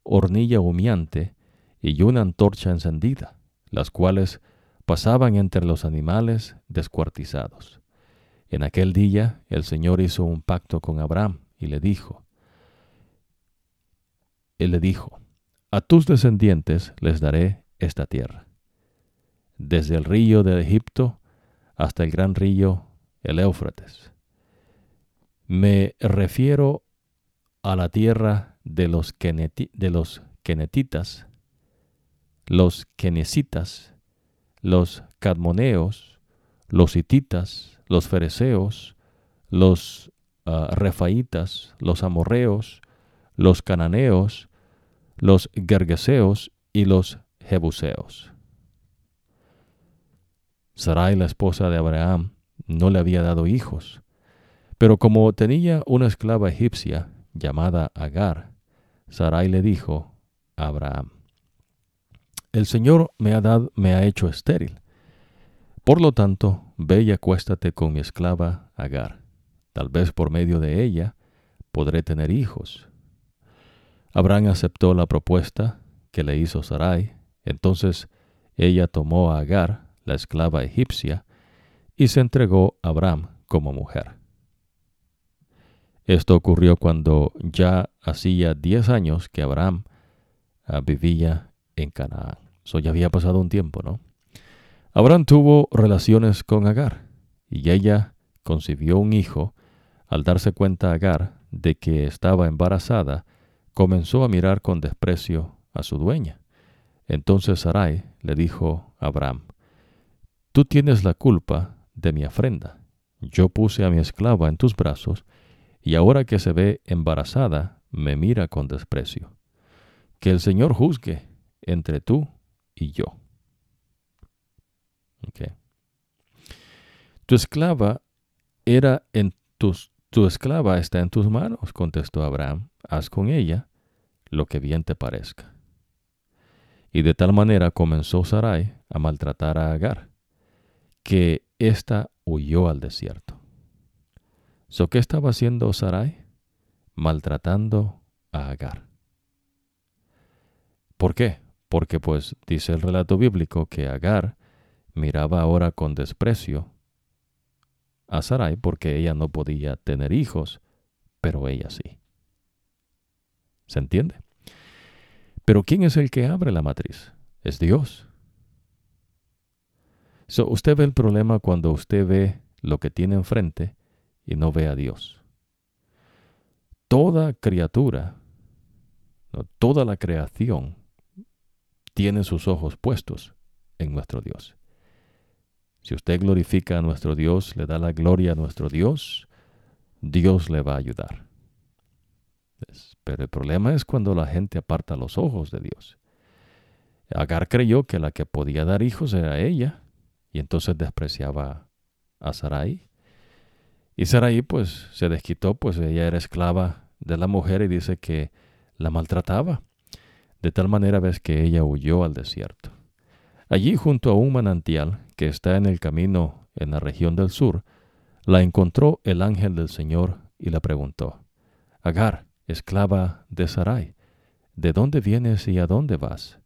hornilla humeante y una antorcha encendida, las cuales pasaban entre los animales descuartizados. En aquel día el Señor hizo un pacto con Abraham y le dijo, Él le dijo, a tus descendientes les daré esta tierra, desde el río de Egipto hasta el gran río, el Éufrates, me refiero a la tierra de los, de los kenetitas, los kenesitas, los cadmoneos, los hititas, los fereceos, los uh, refaitas, los amorreos, los cananeos, los gergeseos y los jebuseos. Sarai, la esposa de Abraham, no le había dado hijos, pero como tenía una esclava egipcia llamada Agar, Sarai le dijo a Abraham, El Señor me ha, dado, me ha hecho estéril. Por lo tanto, ve y acuéstate con mi esclava Agar. Tal vez por medio de ella podré tener hijos. Abraham aceptó la propuesta que le hizo Sarai. Entonces ella tomó a Agar, la esclava egipcia, y se entregó a Abraham como mujer. Esto ocurrió cuando ya hacía 10 años que Abraham ah, vivía en Canaán. Eso ya había pasado un tiempo, ¿no? Abraham tuvo relaciones con Agar y ella concibió un hijo. Al darse cuenta Agar de que estaba embarazada, comenzó a mirar con desprecio a su dueña. Entonces Sarai le dijo a Abraham, Tú tienes la culpa de mi afrenta. Yo puse a mi esclava en tus brazos, y ahora que se ve embarazada, me mira con desprecio. Que el Señor juzgue entre tú y yo. Tu esclava era en tus, tu esclava está en tus manos, contestó Abraham. Haz con ella lo que bien te parezca. Y de tal manera comenzó Sarai a maltratar a Agar, que ésta huyó al desierto. So, ¿Qué estaba haciendo Sarai? Maltratando a Agar. ¿Por qué? Porque pues dice el relato bíblico que Agar miraba ahora con desprecio a Sarai porque ella no podía tener hijos, pero ella sí. ¿Se entiende? Pero ¿quién es el que abre la matriz? Es Dios. So, usted ve el problema cuando usted ve lo que tiene enfrente y no ve a Dios. Toda criatura, toda la creación tiene sus ojos puestos en nuestro Dios. Si usted glorifica a nuestro Dios, le da la gloria a nuestro Dios, Dios le va a ayudar. Pero el problema es cuando la gente aparta los ojos de Dios. Agar creyó que la que podía dar hijos era ella, y entonces despreciaba a Sarai. Y Sarai pues se desquitó, pues ella era esclava de la mujer y dice que la maltrataba. De tal manera ves que ella huyó al desierto. Allí junto a un manantial que está en el camino en la región del sur, la encontró el ángel del Señor y la preguntó, Agar, esclava de Sarai, ¿de dónde vienes y a dónde vas?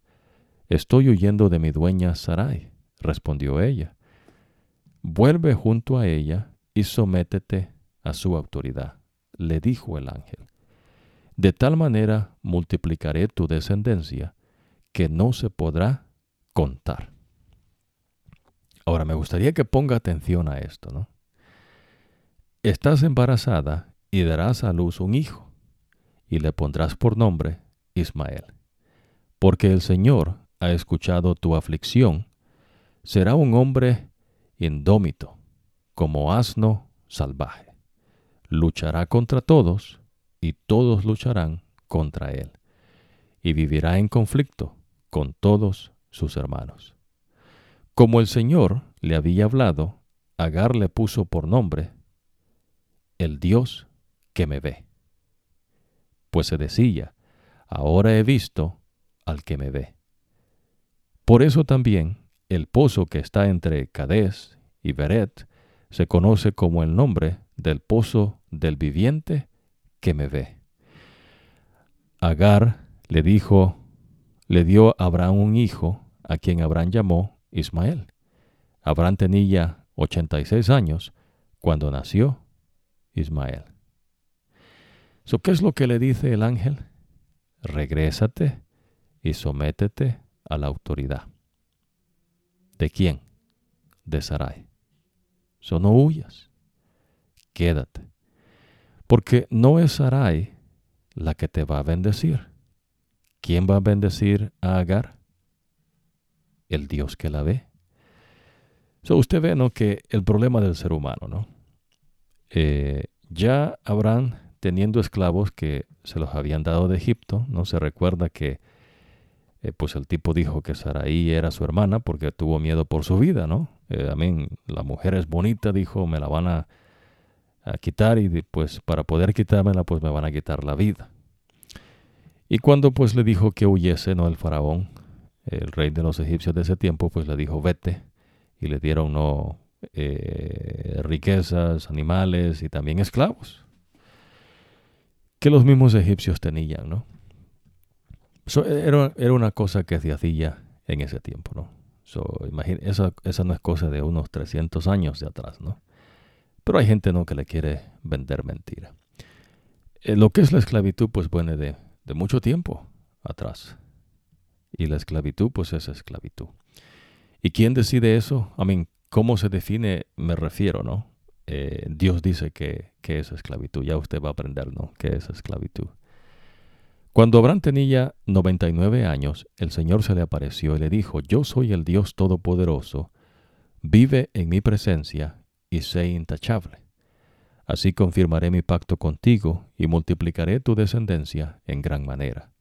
Estoy huyendo de mi dueña Sarai, respondió ella. Vuelve junto a ella y sométete a su autoridad, le dijo el ángel. De tal manera multiplicaré tu descendencia que no se podrá contar. Ahora me gustaría que ponga atención a esto, ¿no? Estás embarazada y darás a luz un hijo y le pondrás por nombre Ismael. Porque el Señor ha escuchado tu aflicción, será un hombre indómito, como asno salvaje. Luchará contra todos, y todos lucharán contra él, y vivirá en conflicto con todos sus hermanos. Como el Señor le había hablado, Agar le puso por nombre el Dios que me ve pues se decía, ahora he visto al que me ve. Por eso también el pozo que está entre Cadés y Beret se conoce como el nombre del pozo del viviente que me ve. Agar le dijo, le dio a Abraham un hijo, a quien Abraham llamó Ismael. Abraham tenía 86 años cuando nació Ismael. ¿Qué es lo que le dice el ángel? Regrésate y sométete a la autoridad. ¿De quién? De Sarai. So no huyas. Quédate. Porque no es Sarai la que te va a bendecir. ¿Quién va a bendecir a Agar? El Dios que la ve. So usted ve ¿no? que el problema del ser humano, ¿no? Eh, ya Abraham teniendo esclavos que se los habían dado de Egipto. No se recuerda que eh, pues el tipo dijo que Saraí era su hermana porque tuvo miedo por su vida, ¿no? Eh, la mujer es bonita, dijo, me la van a, quitar y pues para poder quitármela pues me van a quitar la vida. Y cuando pues le dijo que huyese, ¿no? El faraón, el rey de los egipcios de ese tiempo, pues le dijo, vete. Y le dieron, ¿no? Eh, riquezas, animales y también esclavos que los mismos egipcios tenían, ¿no? era, una cosa que se hacía en ese tiempo, ¿no? esa, esa no es cosa de unos 300 años de atrás, ¿no? Pero hay gente, ¿no?, que le quiere vender mentira. Eh, lo que es la esclavitud, pues viene de, mucho tiempo atrás. Y la esclavitud, pues es esclavitud. ¿Y quién decide eso? I mean, ¿cómo se define? Me refiero, ¿no? Eh, Dios dice que, que, es esclavitud. Ya usted va a aprender, ¿no? ¿Qué es esclavitud? Cuando Abraham tenía 99 años, el Señor se le apareció y le dijo, Yo soy el Dios Todopoderoso, vive en mi presencia y sé intachable. Así confirmaré mi pacto contigo y multiplicaré tu descendencia en gran manera.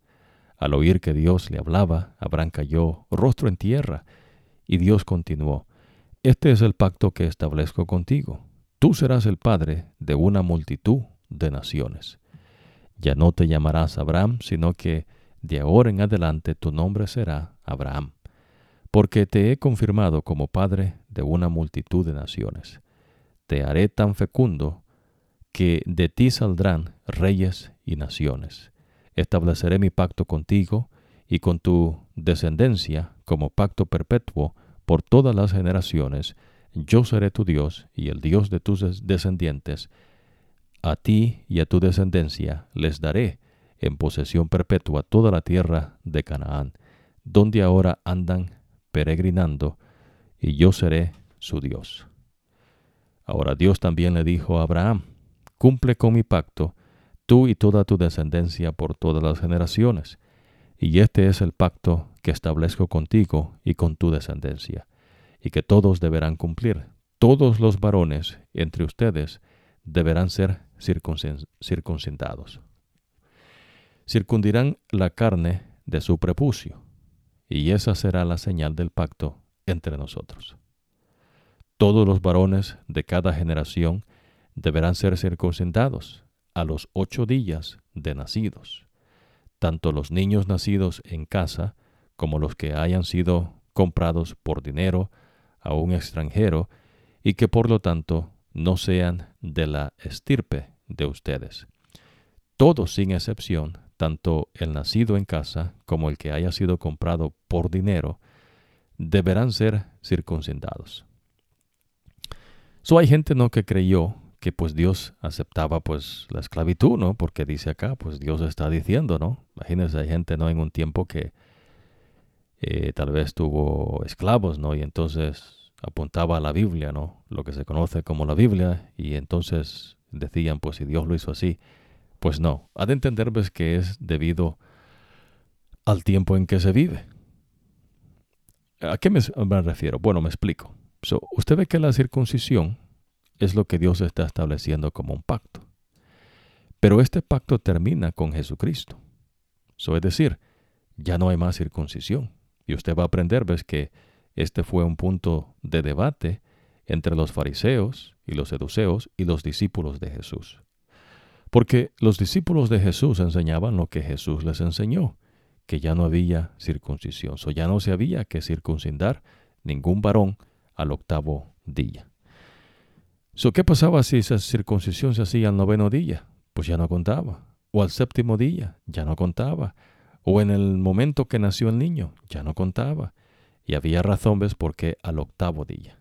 Al oír que Dios le hablaba, Abraham cayó rostro en tierra, y Dios continuó, Este es el pacto que establezco contigo. Tú serás el padre de una multitud de naciones. Ya no te llamarás Abraham, sino que de ahora en adelante tu nombre será Abraham, porque te he confirmado como padre de una multitud de naciones. Te haré tan fecundo que de ti saldrán reyes y naciones. Estableceré mi pacto contigo y con tu descendencia como pacto perpetuo por todas las generaciones. Yo seré tu Dios y el Dios de tus descendientes. A ti y a tu descendencia les daré en posesión perpetua toda la tierra de Canaán, donde ahora andan peregrinando, y yo seré su Dios. Ahora Dios también le dijo a Abraham, cumple con mi pacto, tú y toda tu descendencia por todas las generaciones. Y este es el pacto que establezco contigo y con tu descendencia, y que todos deberán cumplir. Todos los varones entre ustedes deberán ser circuncidados. Circundirán la carne de su prepucio, y esa será la señal del pacto entre nosotros. Todos los varones de cada generación deberán ser circuncidados a los ocho días de nacidos, tanto los niños nacidos en casa como los que hayan sido comprados por dinero a un extranjero y que por lo tanto no sean de la estirpe de ustedes. Todos sin excepción, tanto el nacido en casa como el que haya sido comprado por dinero, deberán ser circuncidados. So hay gente no que creyó que pues Dios aceptaba pues la esclavitud, ¿no? Porque dice acá, pues Dios está diciendo, ¿no? Imagínense, hay gente, ¿no? En un tiempo que eh, tal vez tuvo esclavos, ¿no? Y entonces apuntaba a la Biblia, ¿no? Lo que se conoce como la Biblia, y entonces decían, pues si Dios lo hizo así, pues no. Ha de entender, pues, que es debido al tiempo en que se vive. ¿A qué me, me refiero? Bueno, me explico. Usted ve que la circuncisión es lo que Dios está estableciendo como un pacto. Pero este pacto termina con Jesucristo. Es decir, ya no hay más circuncisión. Y usted va a aprender, ves que este fue un punto de debate entre los fariseos y los seduceos y los discípulos de Jesús. Porque los discípulos de Jesús enseñaban lo que Jesús les enseñó, que ya no había circuncisión, o ya no se había que circuncidar ningún varón al octavo día. ¿Qué pasaba si esa circuncisión se hacía al noveno día? Pues ya no contaba. O al séptimo día, ya no contaba. O en el momento que nació el niño, ya no contaba. Y había razones por qué al octavo día.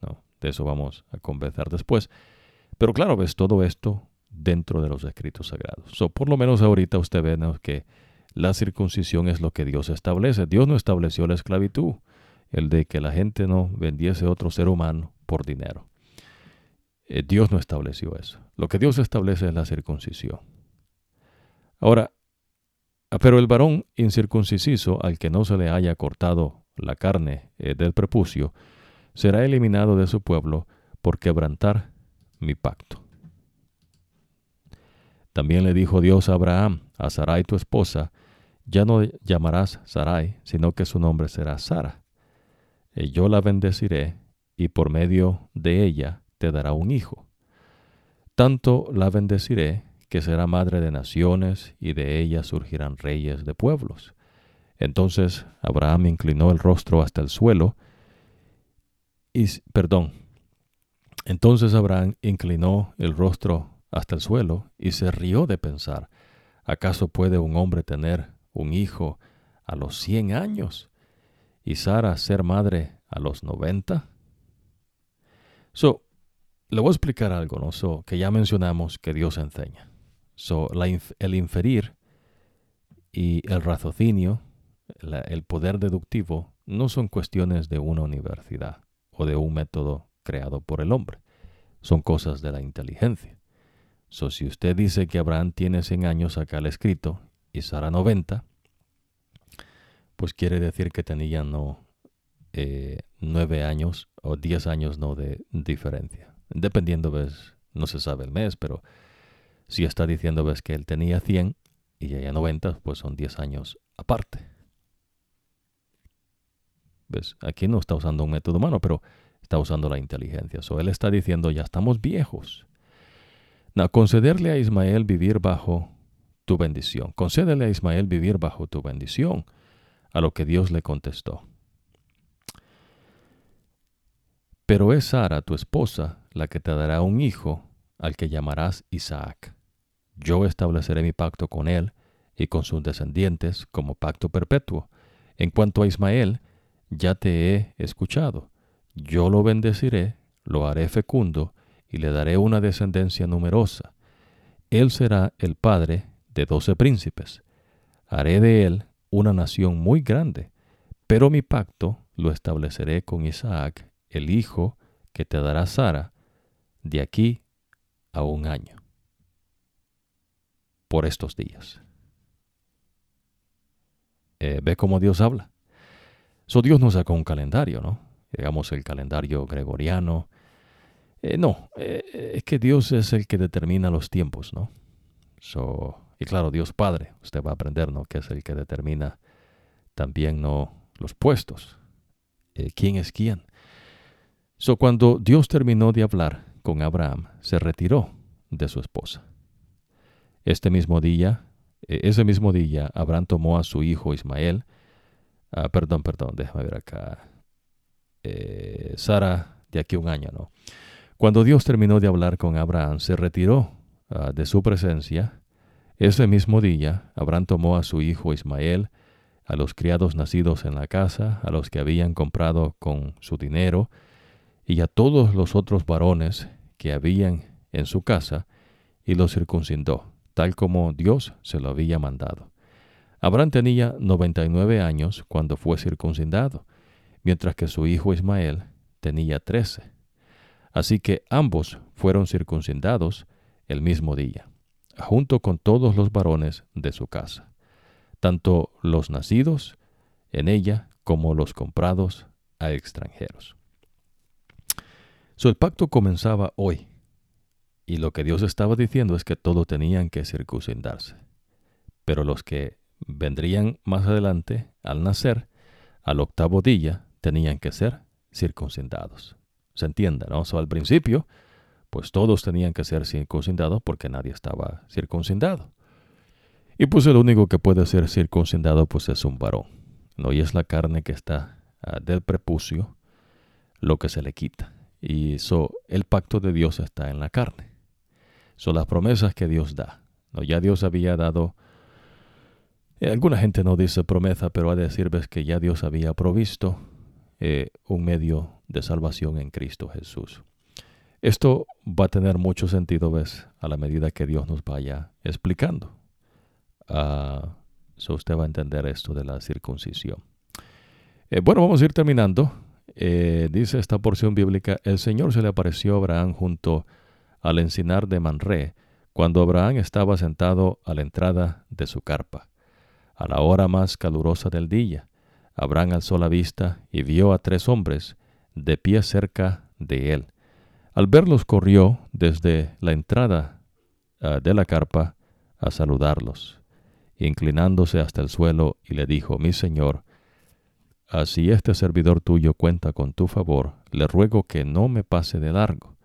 No, de eso vamos a conversar después. Pero claro, ves todo esto dentro de los escritos sagrados. So, por lo menos ahorita usted ve que la circuncisión es lo que Dios establece. Dios no estableció la esclavitud, el de que la gente no vendiese otro ser humano por dinero. Eh, Dios no estableció eso. Lo que Dios establece es la circuncisión. Ahora, ah, pero el varón incircunciso al que no se le haya cortado la carne eh, del prepucio, será eliminado de su pueblo por quebrantar mi pacto. También le dijo Dios a Abraham, a Sarai tu esposa, ya no llamarás Sarai, sino que su nombre será Sara. Y eh, yo la bendeciré, y por medio de ella te dará un hijo. Tanto la bendeciré que será madre de naciones y de ella surgirán reyes de pueblos. Entonces Abraham inclinó el rostro hasta el suelo y perdón. Entonces Abraham inclinó el rostro hasta el suelo y se rió de pensar, ¿acaso puede un hombre tener un hijo a los cien años y Sara ser madre a los noventa? So, le voy a explicar algo, ¿no? que ya mencionamos que Dios enseña. So, el inferir y el raciocinio, el poder deductivo, no son cuestiones de una universidad o de un método creado por el hombre. Son cosas de la inteligencia. So, si usted dice que Abraham tiene 100 años acá al escrito y Sara 90, pues quiere decir que tenía no eh, 9 años o 10 años no de diferencia. Dependiendo, ves, no se sabe el mes, pero si está diciendo, ves, que él tenía 100 y ella 90, pues son 10 años aparte. ¿Ves? Aquí no está usando un método humano, pero está usando la inteligencia. So, él está diciendo, ya estamos viejos. Concederle a Ismael vivir bajo tu bendición. Concédele a Ismael vivir bajo tu bendición. A lo que Dios le contestó. Pero es Sara, tu esposa, la que te dará un hijo, al que llamarás Isaac. Yo estableceré mi pacto con él y con sus descendientes como pacto perpetuo. En cuanto a Ismael, ya te he escuchado. Yo lo bendeciré, lo haré fecundo, y le daré una descendencia numerosa. Él será el padre de doce príncipes. Haré de él una nación muy grande, pero mi pacto lo estableceré con Isaac, el hijo que te dará Sara, de aquí a un año, por estos días. Eh, ¿Ve cómo Dios habla? So Dios nos sacó un calendario, ¿no? Digamos el calendario gregoriano. Eh, no, eh, es que Dios es el que determina los tiempos, ¿no? So, y claro, Dios Padre, usted va a aprender, ¿no? Que es el que determina también, ¿no? Los puestos. ¿Quién es quién? So, cuando Dios terminó de hablar con Abraham, se retiró de su esposa. Este mismo día, ese mismo día, Abraham tomó a su hijo Ismael, Ah, perdón, perdón, déjame ver acá. Eh, Sara, de aquí un año, ¿no? Cuando Dios terminó de hablar con Abraham, se retiró ah, de su presencia. Ese mismo día, Abraham tomó a su hijo Ismael, a los criados nacidos en la casa, a los que habían comprado con su dinero, y a todos los otros varones que habían en su casa, y los circuncidó, tal como Dios se lo había mandado. Abraham tenía 99 años cuando fue circuncidado, mientras que su hijo Ismael tenía 13. Así que ambos fueron circuncidados el mismo día, junto con todos los varones de su casa, tanto los nacidos en ella como los comprados a extranjeros. Su el pacto comenzaba hoy, y lo que Dios estaba diciendo es que todos tenían que circuncidarse, pero los que vendrían más adelante, al nacer, al octavo día, tenían que ser circuncidados. ¿Se entiende, no? al principio, pues todos tenían que ser circuncidados porque nadie estaba circuncidado. Y pues el único que puede ser circuncidado pues es un varón, ¿no? Y es la carne que está ah, del prepucio lo que se le quita. Y eso, el pacto de Dios está en la carne. Son las promesas que Dios da. ¿no? Ya Dios había dado eh, alguna gente no dice promesa, pero ha de decir que ya Dios había provisto eh, un medio de salvación en Cristo Jesús. Esto va a tener mucho sentido, ¿ves? A la medida que Dios nos vaya explicando. Uh, usted va a entender esto de la circuncisión. Eh, bueno, vamos a ir terminando. dice esta porción bíblica, el Señor se le apareció a Abraham junto al encinar de Manré, cuando Abraham estaba sentado a la entrada de su carpa a la hora más calurosa del día. Abraham alzó la vista y vio a tres hombres de pie cerca de él. Al verlos corrió desde la entrada ah, de la carpa a saludarlos, inclinándose hasta el suelo y le dijo, mi señor, si este servidor tuyo cuenta con tu favor, le ruego que no me pase de largo.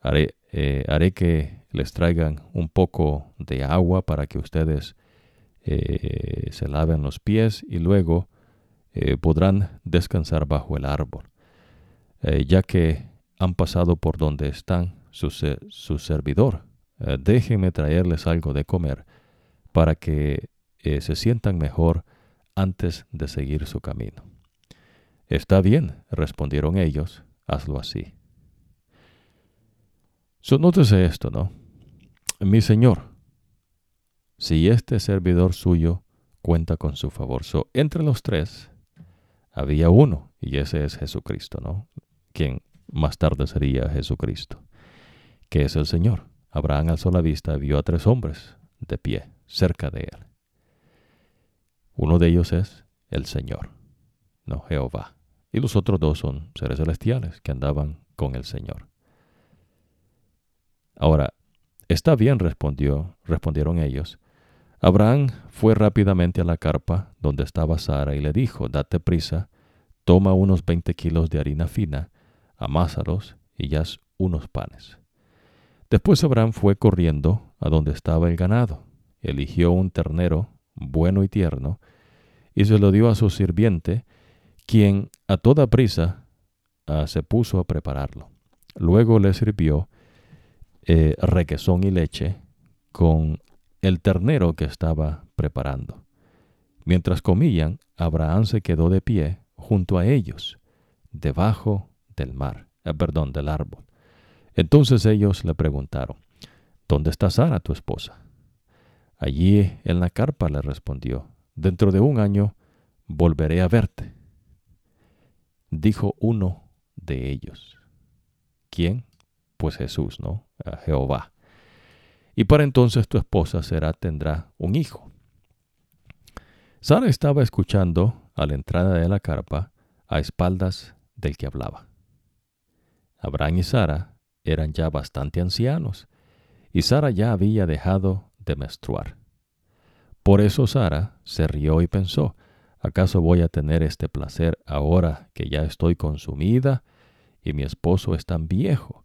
Haré, eh, que les traigan un poco de agua para que ustedes eh, se laven los pies y luego eh, podrán descansar bajo el árbol, ya que han pasado por donde están su, su servidor. déjenme traerles algo de comer para que se sientan mejor antes de seguir su camino. Está bien, respondieron ellos, hazlo así. So, nótese esto, ¿no? Mi Señor, si este servidor suyo cuenta con su favor. So, entre los tres había uno, y ese es Jesucristo, ¿no? Quien más tarde sería Jesucristo, que es el Señor. Abraham alzó la vista vio a tres hombres de pie cerca de él. Uno de ellos es el Señor, no Jehová. Y los otros dos son seres celestiales que andaban con el Señor. Ahora, está bien, respondió, respondieron ellos. Abraham fue rápidamente a la carpa donde estaba Sara y le dijo, date prisa, toma unos veinte kilos de harina fina, amásalos y haz unos panes. Después Abraham fue corriendo a donde estaba el ganado, eligió un ternero bueno y tierno, y se lo dio a su sirviente, quien a toda prisa ah, se puso a prepararlo. Luego le sirvió eh, requesón y leche con el ternero que estaba preparando. Mientras comían, Abraham se quedó de pie junto a ellos, debajo del mar, eh, perdón, del árbol. Entonces ellos le preguntaron, ¿Dónde está Sara, tu esposa? Allí en la carpa le respondió, dentro de un año volveré a verte. Dijo uno de ellos. ¿Quién? Pues Jesús, ¿no? Jehová. Y para entonces tu esposa será, tendrá un hijo. Sara estaba escuchando a la entrada de la carpa a espaldas del que hablaba. Abraham y Sara eran ya bastante ancianos, y Sara ya había dejado de menstruar. Por eso Sara se rió y pensó, ¿acaso voy a tener este placer ahora que ya estoy consumida y mi esposo es tan viejo?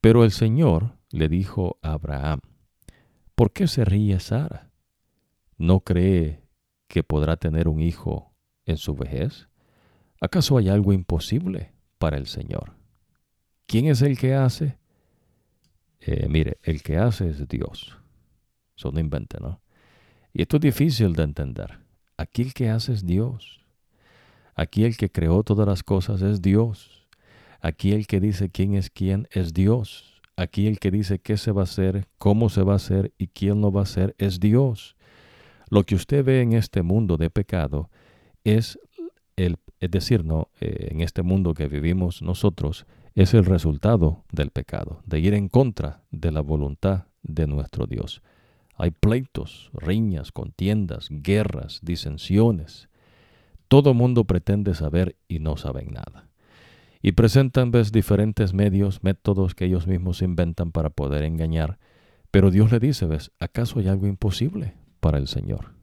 Pero el Señor le dijo a Abraham, ¿por qué se ríe Sara? ¿No cree que podrá tener un hijo en su vejez? ¿Acaso hay algo imposible para el Señor? ¿Quién es el que hace? Eh, mire, el que hace es Dios. Eso no invente, ¿no? Y esto es difícil de entender. Aquí el que hace es Dios. Aquí el que creó todas las cosas es Dios. Aquí el que dice quién es quién es Dios. Aquí el que dice qué se va a hacer, cómo se va a hacer y quién lo va a hacer es Dios. Lo que usted ve en este mundo de pecado es el, es decir, no, eh, en este mundo que vivimos nosotros es el resultado del pecado, de ir en contra de la voluntad de nuestro Dios. Hay pleitos, riñas, contiendas, guerras, disensiones. Todo mundo pretende saber y no saben nada. Y presentan ves diferentes medios, métodos que ellos mismos inventan para poder engañar. Pero Dios le dice, ves, ¿acaso hay algo imposible para el Señor?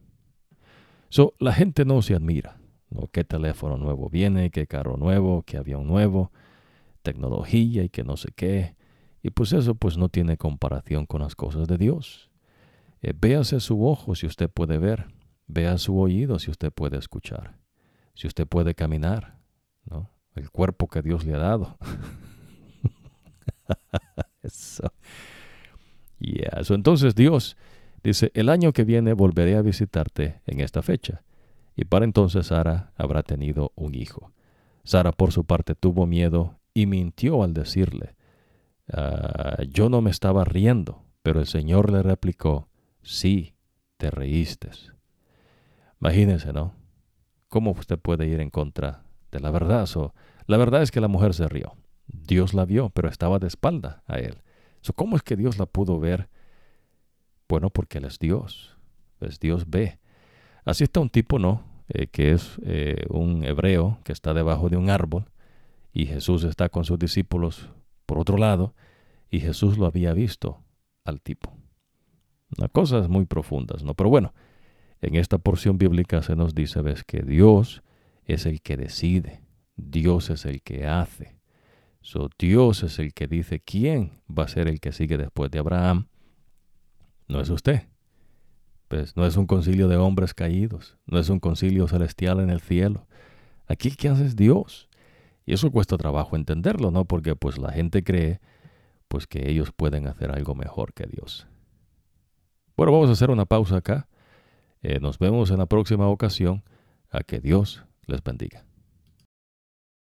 So, la gente no se admira. ¿Qué teléfono nuevo viene? ¿Qué carro nuevo? ¿Qué avión nuevo? Tecnología y que no sé qué. Y pues eso pues no tiene comparación con las cosas de Dios. Eh, véase su ojo si usted puede ver, vea su oído si usted puede escuchar, si usted puede caminar, ¿no? El cuerpo que Dios le ha dado. Eso. Y eso. Entonces Dios dice, el año que viene volveré a visitarte en esta fecha. Y para entonces Sara habrá tenido un hijo. Sara por su parte tuvo miedo y mintió al decirle, ah, yo no me estaba riendo, pero el Señor le replicó, sí, te reíste. Imagínense, ¿no? ¿Cómo usted puede ir en contra de la verdad? la verdad es que la mujer se rió. Dios la vio, pero estaba de espalda a él. ¿Cómo es que Dios la pudo ver? Bueno, porque Él es Dios. Pues Dios ve. Así está un tipo, ¿no? Eh, que es eh, un hebreo que está debajo de un árbol y Jesús está con sus discípulos por otro lado y Jesús lo había visto al tipo cosas muy profundas, ¿no? Pero bueno, en esta porción bíblica se nos dice, ves, que Dios es el que decide, Dios es el que hace. So, Dios es el que dice quién va a ser el que sigue después de Abraham. No es usted. Pues no es un concilio de hombres caídos, no es un concilio celestial en el cielo. Aquí el que hace es Dios. Y eso cuesta trabajo entenderlo, ¿no? Porque pues la gente cree pues que ellos pueden hacer algo mejor que Dios. Bueno, vamos a hacer una pausa acá. Eh, nos vemos en la próxima ocasión. A que Dios les bendiga.